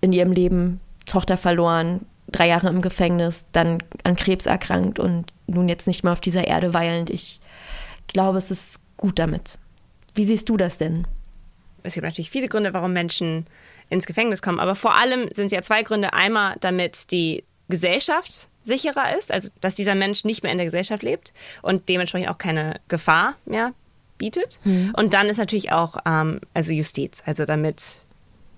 C: in ihrem Leben, Tochter verloren, drei Jahre im Gefängnis, dann an Krebs erkrankt und nun jetzt nicht mehr auf dieser Erde weilend. Ich glaube, es ist gut damit. Wie siehst du das denn?
B: Es gibt natürlich viele Gründe, warum Menschen ins Gefängnis kommen, aber vor allem sind es ja zwei Gründe. Einmal, damit die Gesellschaft sicherer ist, also dass dieser Mensch nicht mehr in der Gesellschaft lebt und dementsprechend auch keine Gefahr mehr bietet. Mhm. Und dann ist natürlich auch ähm, also Justiz, also damit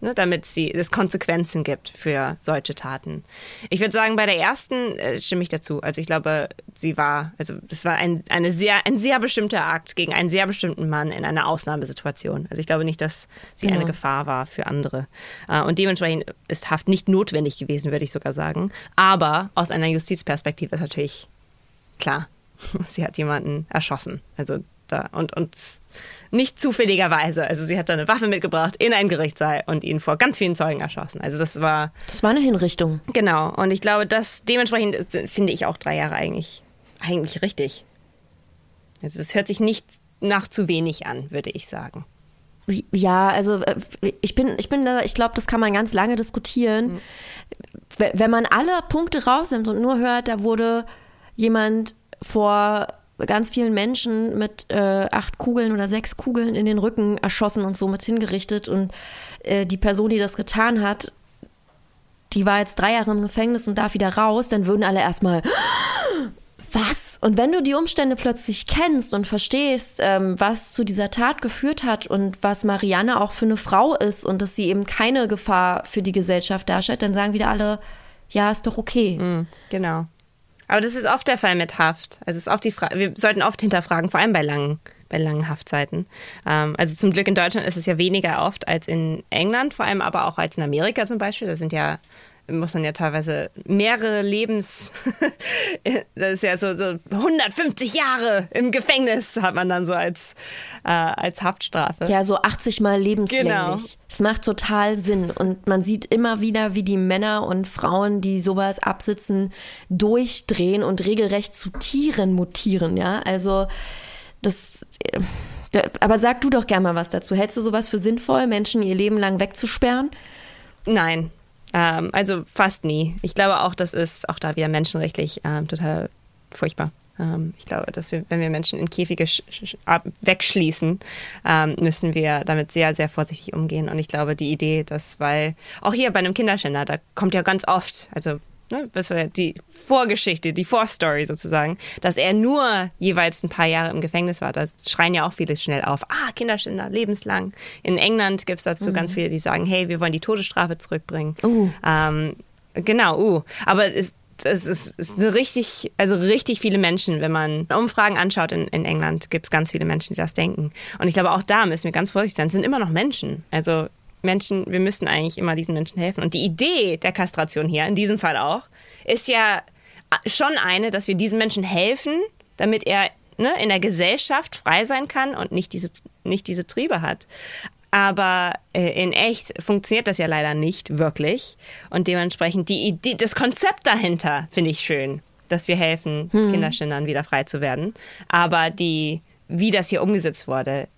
B: ne, damit sie, es Konsequenzen gibt für solche Taten. Ich würde sagen, bei der ersten äh, stimme ich dazu. Also ich glaube, sie war, also das war ein, eine sehr, ein sehr bestimmter Akt gegen einen sehr bestimmten Mann in einer Ausnahmesituation. Also ich glaube nicht, dass sie genau. eine Gefahr war für andere. Äh, und dementsprechend ist Haft nicht notwendig gewesen, würde ich sogar sagen. Aber aus einer Justizperspektive ist natürlich klar, sie hat jemanden erschossen. Also da und, und nicht zufälligerweise. Also sie hat da eine Waffe mitgebracht in einen Gerichtssaal und ihn vor ganz vielen Zeugen erschossen. Also das war.
C: Das war eine Hinrichtung.
B: Genau. Und ich glaube, dass dementsprechend finde ich auch drei Jahre eigentlich, eigentlich richtig. Also das hört sich nicht nach zu wenig an, würde ich sagen.
C: Ja, also äh, ich bin, ich bin da, ich glaube, das kann man ganz lange diskutieren. Mhm. Wenn man alle Punkte rausnimmt und nur hört, da wurde jemand vor ganz vielen Menschen mit äh, acht Kugeln oder sechs Kugeln in den Rücken erschossen und somit hingerichtet. Und äh, die Person, die das getan hat, die war jetzt drei Jahre im Gefängnis und darf wieder raus, dann würden alle erstmal, was? Und wenn du die Umstände plötzlich kennst und verstehst, ähm, was zu dieser Tat geführt hat und was Marianne auch für eine Frau ist und dass sie eben keine Gefahr für die Gesellschaft darstellt, dann sagen wieder alle, ja, ist doch okay.
B: Mhm, genau. Aber das ist oft der Fall mit Haft. Also ist oft die Frage, wir sollten oft hinterfragen, vor allem bei langen, bei langen Haftzeiten. Ähm, also zum Glück in Deutschland ist es ja weniger oft als in England, vor allem aber auch als in Amerika zum Beispiel. Da sind ja muss man ja teilweise mehrere Lebens, das ist ja so, so 150 Jahre im Gefängnis hat man dann so als, äh, als Haftstrafe.
C: Ja, so 80 Mal lebenslänglich. Genau. Das macht total Sinn und man sieht immer wieder, wie die Männer und Frauen, die sowas absitzen, durchdrehen und regelrecht zu Tieren mutieren, ja. Also das äh, aber sag du doch gerne mal was dazu. Hältst du sowas für sinnvoll, Menschen ihr Leben lang wegzusperren?
B: Nein, ähm, also fast nie. Ich glaube auch, das ist auch da wieder menschenrechtlich ähm, total furchtbar. Ähm, ich glaube, dass wir, wenn wir Menschen in Käfige wegschließen, ähm, müssen wir damit sehr, sehr vorsichtig umgehen. Und ich glaube, die Idee, dass, weil auch hier bei einem Kinderschänder, da kommt ja ganz oft, also ne, das war die Vorgeschichte, die Vorstory sozusagen, dass er nur jeweils ein paar Jahre im Gefängnis war. Da schreien ja auch viele schnell auf, ah, Kinderschänder, lebenslang. In England gibt es dazu mhm. ganz viele, die sagen, hey, wir wollen die Todesstrafe zurückbringen. Uh. Ähm, genau, uh. Aber es, es ist, ist eine richtig, also richtig viele Menschen, wenn man Umfragen anschaut in, in England, gibt es ganz viele Menschen, die das denken. Und ich glaube, auch da müssen wir ganz vorsichtig sein. Es sind immer noch Menschen. Also Menschen, wir müssen eigentlich immer diesen Menschen helfen. Und die Idee der Kastration hier, in diesem Fall auch, ist ja schon eine, dass wir diesen Menschen helfen, damit er ne, in der Gesellschaft frei sein kann und nicht diese, nicht diese Triebe hat. Aber äh, in echt funktioniert das ja leider nicht wirklich. Und dementsprechend die Idee, das Konzept dahinter finde ich schön, dass wir helfen, hm. Kinderschindern wieder frei zu werden. Aber die, wie das hier umgesetzt wurde,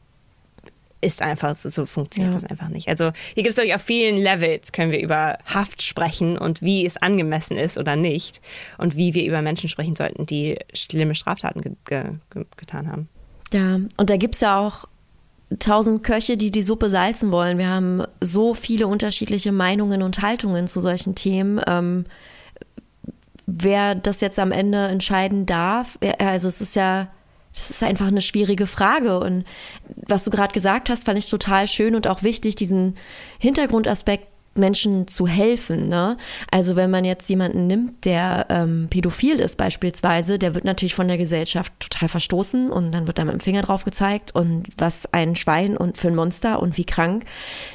B: ist einfach, so, so funktioniert ja. das einfach nicht. Also hier gibt es, glaube ich, auf vielen Levels können wir über Haft sprechen und wie es angemessen ist oder nicht und wie wir über Menschen sprechen sollten, die schlimme Straftaten ge ge getan haben.
C: Ja, und da gibt es ja auch tausend Köche, die die Suppe salzen wollen. Wir haben so viele unterschiedliche Meinungen und Haltungen zu solchen Themen. Ähm, wer das jetzt am Ende entscheiden darf, also es ist ja das ist einfach eine schwierige Frage. Und was du gerade gesagt hast, fand ich total schön und auch wichtig, diesen Hintergrundaspekt Menschen zu helfen. Ne? Also wenn man jetzt jemanden nimmt, der ähm, pädophil ist beispielsweise, der wird natürlich von der Gesellschaft total verstoßen und dann wird da mit dem Finger drauf gezeigt und was ein Schwein und für ein Monster und wie krank,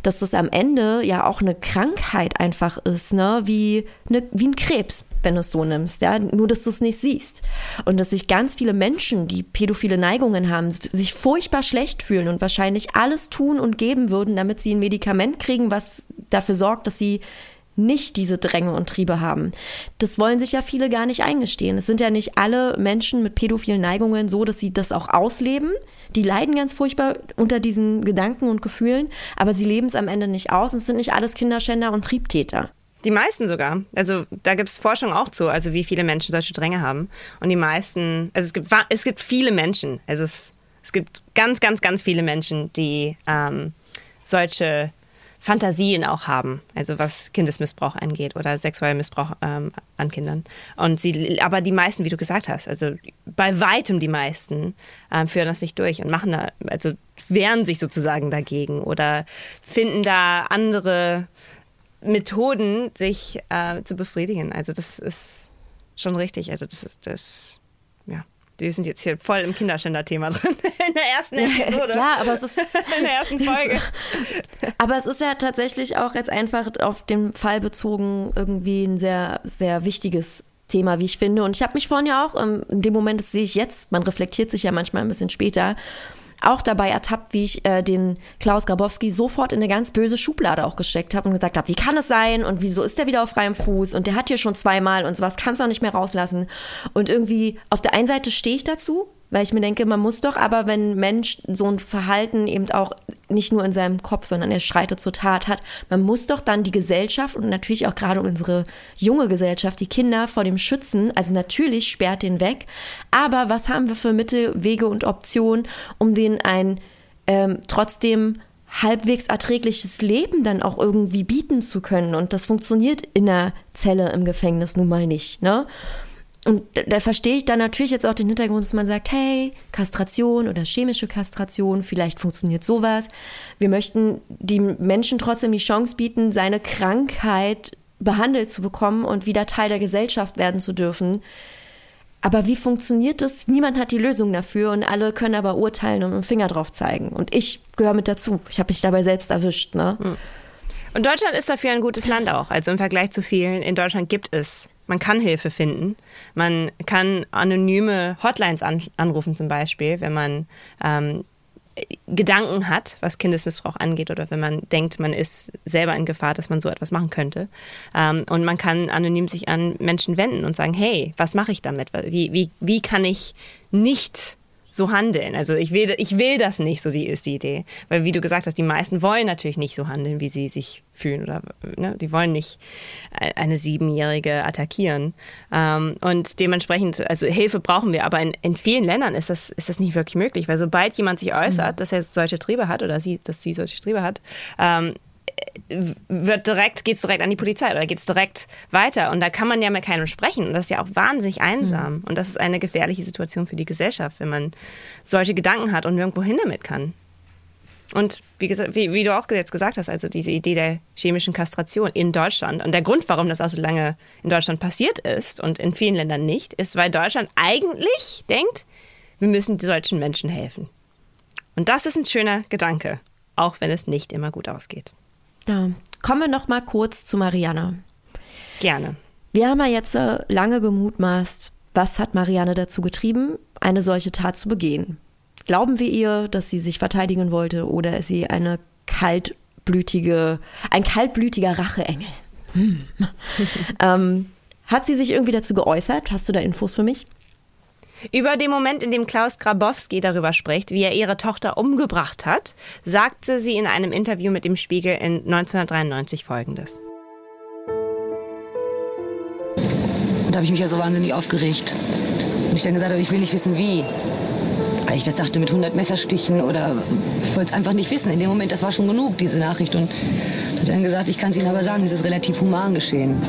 C: dass das am Ende ja auch eine Krankheit einfach ist, ne? wie, eine, wie ein Krebs wenn du es so nimmst, ja, nur dass du es nicht siehst. Und dass sich ganz viele Menschen, die pädophile Neigungen haben, sich furchtbar schlecht fühlen und wahrscheinlich alles tun und geben würden, damit sie ein Medikament kriegen, was dafür sorgt, dass sie nicht diese Dränge und Triebe haben. Das wollen sich ja viele gar nicht eingestehen. Es sind ja nicht alle Menschen mit pädophilen Neigungen so, dass sie das auch ausleben. Die leiden ganz furchtbar unter diesen Gedanken und Gefühlen, aber sie leben es am Ende nicht aus und es sind nicht alles Kinderschänder und Triebtäter.
B: Die meisten sogar. Also da gibt es Forschung auch zu, also wie viele Menschen solche Dränge haben. Und die meisten, also es gibt, es gibt viele Menschen, also es, es gibt ganz, ganz, ganz viele Menschen, die ähm, solche Fantasien auch haben, also was Kindesmissbrauch angeht oder sexuellen Missbrauch ähm, an Kindern. Und sie, aber die meisten, wie du gesagt hast, also bei weitem die meisten ähm, führen das nicht durch und machen da, also wehren sich sozusagen dagegen oder finden da andere Methoden, sich äh, zu befriedigen. Also das ist schon richtig. Also das, das ja die sind jetzt hier voll im Kinderschänder-Thema drin in der ersten Episode.
C: Ja, aber es ist
B: in der ersten Folge.
C: aber es ist ja tatsächlich auch jetzt einfach auf den Fall bezogen irgendwie ein sehr, sehr wichtiges Thema, wie ich finde. Und ich habe mich vorhin ja auch, ähm, in dem Moment, das sehe ich jetzt, man reflektiert sich ja manchmal ein bisschen später, auch dabei ertappt, wie ich äh, den Klaus Grabowski sofort in eine ganz böse Schublade auch gesteckt habe und gesagt habe, wie kann es sein und wieso ist der wieder auf freiem Fuß und der hat hier schon zweimal und sowas kannst du nicht mehr rauslassen. Und irgendwie auf der einen Seite stehe ich dazu, weil ich mir denke, man muss doch aber, wenn ein Mensch so ein Verhalten eben auch nicht nur in seinem Kopf, sondern er schreitet zur Tat hat, man muss doch dann die Gesellschaft und natürlich auch gerade unsere junge Gesellschaft, die Kinder vor dem schützen. Also natürlich sperrt den weg. Aber was haben wir für Mittel, Wege und Optionen, um den ein ähm, trotzdem halbwegs erträgliches Leben dann auch irgendwie bieten zu können. Und das funktioniert in der Zelle im Gefängnis nun mal nicht. Ne? Und da, da verstehe ich dann natürlich jetzt auch den Hintergrund, dass man sagt, hey, Kastration oder chemische Kastration, vielleicht funktioniert sowas. Wir möchten die Menschen trotzdem die Chance bieten, seine Krankheit behandelt zu bekommen und wieder Teil der Gesellschaft werden zu dürfen. Aber wie funktioniert das? Niemand hat die Lösung dafür und alle können aber urteilen und einen Finger drauf zeigen. Und ich gehöre mit dazu. Ich habe mich dabei selbst erwischt. Ne? Hm.
B: Und Deutschland ist dafür ein gutes Land auch. Also im Vergleich zu vielen. In Deutschland gibt es man kann Hilfe finden. Man kann anonyme Hotlines an, anrufen zum Beispiel, wenn man ähm, Gedanken hat, was Kindesmissbrauch angeht oder wenn man denkt, man ist selber in Gefahr, dass man so etwas machen könnte. Ähm, und man kann anonym sich an Menschen wenden und sagen, hey, was mache ich damit? Wie, wie, wie kann ich nicht so handeln. Also ich will, ich will das nicht, so die ist die Idee. Weil wie du gesagt hast, die meisten wollen natürlich nicht so handeln, wie sie sich fühlen oder ne, die wollen nicht eine Siebenjährige attackieren. Ähm, und dementsprechend, also Hilfe brauchen wir, aber in, in vielen Ländern ist das, ist das nicht wirklich möglich, weil sobald jemand sich äußert, mhm. dass er solche Triebe hat oder sie, dass sie solche Triebe hat, ähm, wird direkt, geht es direkt an die Polizei oder geht es direkt weiter. Und da kann man ja mit keinem sprechen. Und das ist ja auch wahnsinnig einsam. Mhm. Und das ist eine gefährliche Situation für die Gesellschaft, wenn man solche Gedanken hat und nirgendwo hin damit kann. Und wie, gesagt, wie, wie, du auch jetzt gesagt hast, also diese Idee der chemischen Kastration in Deutschland und der Grund, warum das auch so lange in Deutschland passiert ist und in vielen Ländern nicht, ist, weil Deutschland eigentlich denkt, wir müssen solchen Menschen helfen. Und das ist ein schöner Gedanke, auch wenn es nicht immer gut ausgeht.
C: Ja. Kommen wir noch mal kurz zu Marianne.
B: Gerne.
C: Wir haben ja jetzt äh, lange gemutmaßt, was hat Marianne dazu getrieben, eine solche Tat zu begehen. Glauben wir ihr, dass sie sich verteidigen wollte oder ist sie eine kaltblütige, ein kaltblütiger Racheengel? Hm. ähm, hat sie sich irgendwie dazu geäußert? Hast du da Infos für mich?
B: Über den Moment, in dem Klaus Grabowski darüber spricht, wie er ihre Tochter umgebracht hat, sagte sie in einem Interview mit dem Spiegel in 1993 Folgendes.
A: Und da habe ich mich ja so wahnsinnig aufgeregt. Und ich dann gesagt habe, ich will nicht wissen, wie. Weil ich das dachte mit 100 Messerstichen oder ich wollte es einfach nicht wissen. In dem Moment, das war schon genug, diese Nachricht. Und hat dann gesagt, ich kann es Ihnen aber sagen, es ist relativ human geschehen.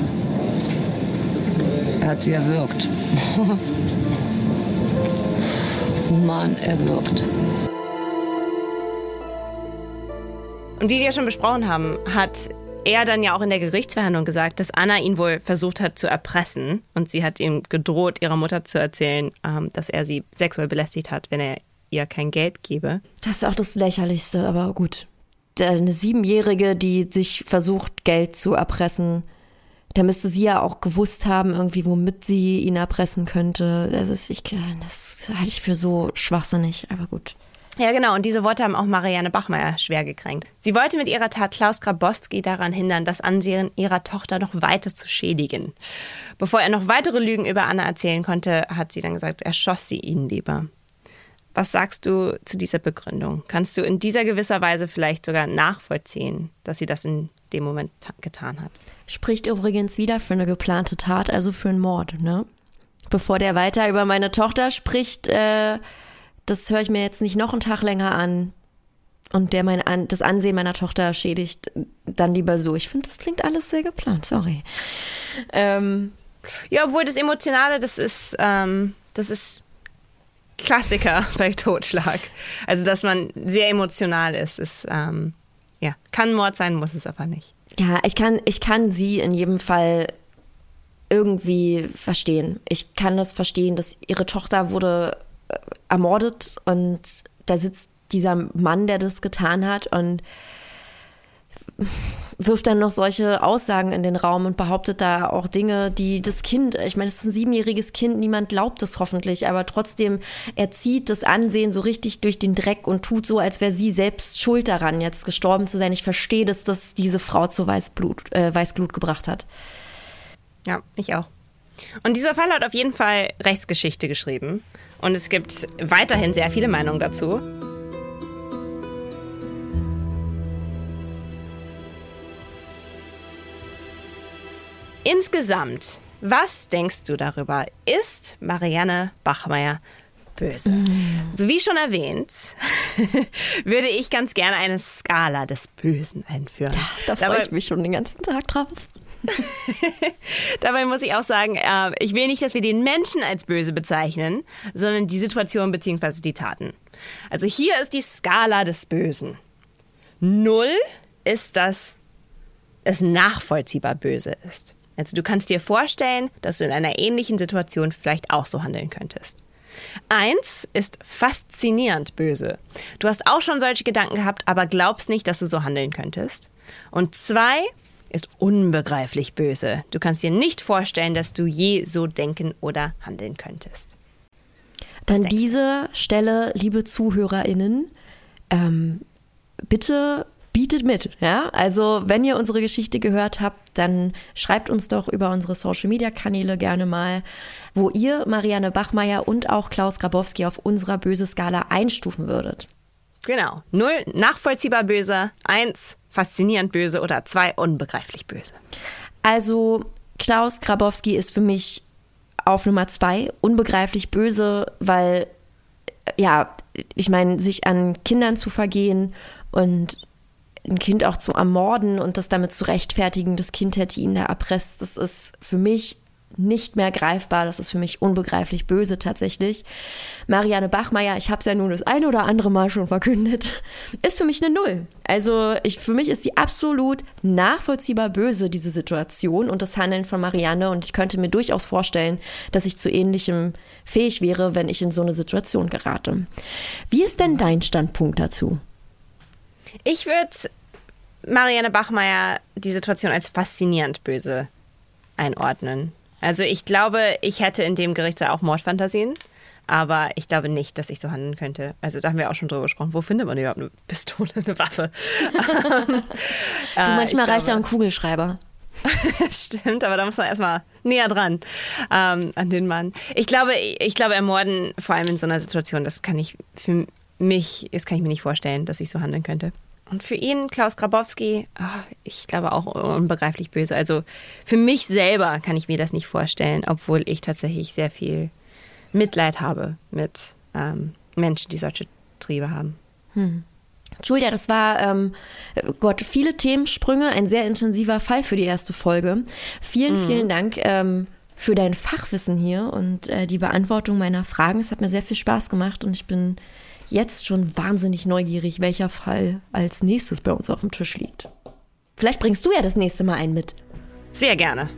A: Er hat sie erwürgt. human erwürgt.
B: Und wie wir schon besprochen haben, hat er dann ja auch in der Gerichtsverhandlung gesagt, dass Anna ihn wohl versucht hat zu erpressen. Und sie hat ihm gedroht, ihrer Mutter zu erzählen, ähm, dass er sie sexuell belästigt hat, wenn er ihr kein Geld gebe.
C: Das ist auch das Lächerlichste, aber gut. Eine Siebenjährige, die sich versucht, Geld zu erpressen, da müsste sie ja auch gewusst haben, irgendwie, womit sie ihn erpressen könnte. Also ich, das halte ich für so schwachsinnig, aber gut.
B: Ja, genau. Und diese Worte haben auch Marianne Bachmeier schwer gekränkt. Sie wollte mit ihrer Tat Klaus Grabowski daran hindern, das Ansehen ihrer Tochter noch weiter zu schädigen. Bevor er noch weitere Lügen über Anna erzählen konnte, hat sie dann gesagt, er schoss sie ihn lieber. Was sagst du zu dieser Begründung? Kannst du in dieser gewisser Weise vielleicht sogar nachvollziehen, dass sie das in dem Moment getan hat?
C: Spricht übrigens wieder für eine geplante Tat, also für einen Mord, ne? Bevor der weiter über meine Tochter spricht, äh, das höre ich mir jetzt nicht noch einen Tag länger an und der mein an, das Ansehen meiner Tochter schädigt, dann lieber so. Ich finde, das klingt alles sehr geplant, sorry.
B: Ähm, ja, obwohl das Emotionale, das ist, ähm, das ist Klassiker bei Totschlag. Also, dass man sehr emotional ist, ist, ähm, ja, kann Mord sein, muss es aber nicht.
C: Ja, ich kann, ich kann sie in jedem Fall irgendwie verstehen. Ich kann das verstehen, dass ihre Tochter wurde äh, ermordet und da sitzt dieser Mann, der das getan hat und wirft dann noch solche Aussagen in den Raum und behauptet da auch Dinge, die das Kind, ich meine, es ist ein siebenjähriges Kind, niemand glaubt es hoffentlich, aber trotzdem, er zieht das Ansehen so richtig durch den Dreck und tut so, als wäre sie selbst schuld daran, jetzt gestorben zu sein. Ich verstehe, dass das diese Frau zu Weißblut, äh, Weißglut gebracht hat.
B: Ja, ich auch. Und dieser Fall hat auf jeden Fall Rechtsgeschichte geschrieben. Und es gibt weiterhin sehr viele Meinungen dazu. Insgesamt, was denkst du darüber? Ist Marianne Bachmeier böse? Mm. So wie schon erwähnt, würde ich ganz gerne eine Skala des Bösen einführen. Ja,
C: da freue ich mich schon den ganzen Tag drauf.
B: Dabei muss ich auch sagen, äh, ich will nicht, dass wir den Menschen als böse bezeichnen, sondern die Situation bzw. die Taten. Also hier ist die Skala des Bösen. Null ist, dass es nachvollziehbar böse ist. Also du kannst dir vorstellen, dass du in einer ähnlichen Situation vielleicht auch so handeln könntest. Eins ist faszinierend böse. Du hast auch schon solche Gedanken gehabt, aber glaubst nicht, dass du so handeln könntest. Und zwei ist unbegreiflich böse. Du kannst dir nicht vorstellen, dass du je so denken oder handeln könntest.
C: Dann diese Stelle, liebe ZuhörerInnen, ähm, bitte bietet mit. Ja? Also, wenn ihr unsere Geschichte gehört habt, dann schreibt uns doch über unsere Social Media Kanäle gerne mal, wo ihr Marianne Bachmeier und auch Klaus Grabowski auf unserer böse Skala einstufen würdet.
B: Genau. Null nachvollziehbar böse, eins faszinierend böse oder zwei unbegreiflich böse.
C: Also Klaus Grabowski ist für mich auf Nummer zwei unbegreiflich böse, weil ja, ich meine, sich an Kindern zu vergehen und ein Kind auch zu ermorden und das damit zu rechtfertigen, das Kind hätte ihn da erpresst, das ist für mich nicht mehr greifbar. Das ist für mich unbegreiflich böse tatsächlich. Marianne Bachmeier, ich habe es ja nun das eine oder andere Mal schon verkündet, ist für mich eine Null. Also ich, für mich ist sie absolut nachvollziehbar böse, diese Situation und das Handeln von Marianne. Und ich könnte mir durchaus vorstellen, dass ich zu ähnlichem fähig wäre, wenn ich in so eine Situation gerate. Wie ist denn dein Standpunkt dazu?
B: Ich würde Marianne Bachmeier die Situation als faszinierend böse einordnen. Also ich glaube, ich hätte in dem Gericht auch Mordfantasien. Aber ich glaube nicht, dass ich so handeln könnte. Also da haben wir auch schon drüber gesprochen. Wo findet man überhaupt eine Pistole, eine Waffe?
C: du, manchmal äh, reicht ja ein Kugelschreiber.
B: Stimmt, aber da muss man erstmal näher dran ähm, an den Mann. Ich glaube, ich glaube, ermorden, vor allem in so einer Situation, das kann ich für mich, das kann ich mir nicht vorstellen, dass ich so handeln könnte. Und für ihn, Klaus Grabowski, oh, ich glaube auch unbegreiflich böse. Also für mich selber kann ich mir das nicht vorstellen, obwohl ich tatsächlich sehr viel Mitleid habe mit ähm, Menschen, die solche Triebe haben.
C: Hm. Julia, das war, ähm, Gott, viele Themensprünge, ein sehr intensiver Fall für die erste Folge. Vielen, mhm. vielen Dank ähm, für dein Fachwissen hier und äh, die Beantwortung meiner Fragen. Es hat mir sehr viel Spaß gemacht und ich bin jetzt schon wahnsinnig neugierig, welcher Fall als nächstes bei uns auf dem Tisch liegt. Vielleicht bringst du ja das nächste Mal einen mit.
B: Sehr gerne.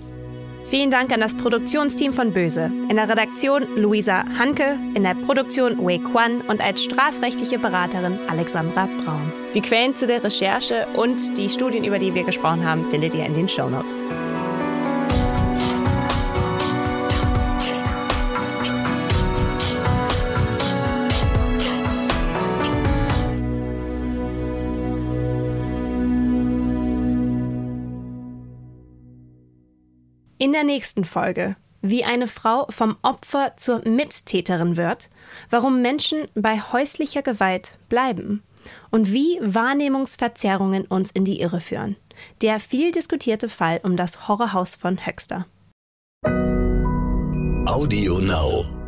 B: Vielen Dank an das Produktionsteam von Böse. In der Redaktion Luisa Hanke, in der Produktion Wei Quan und als strafrechtliche Beraterin Alexandra Braun. Die Quellen zu der Recherche und die Studien, über die wir gesprochen haben, findet ihr in den Show Notes. In der nächsten Folge, wie eine Frau vom Opfer zur Mittäterin wird, warum Menschen bei häuslicher Gewalt bleiben und wie Wahrnehmungsverzerrungen uns in die Irre führen. Der viel diskutierte Fall um das Horrorhaus von Höxter.
G: Audio Now.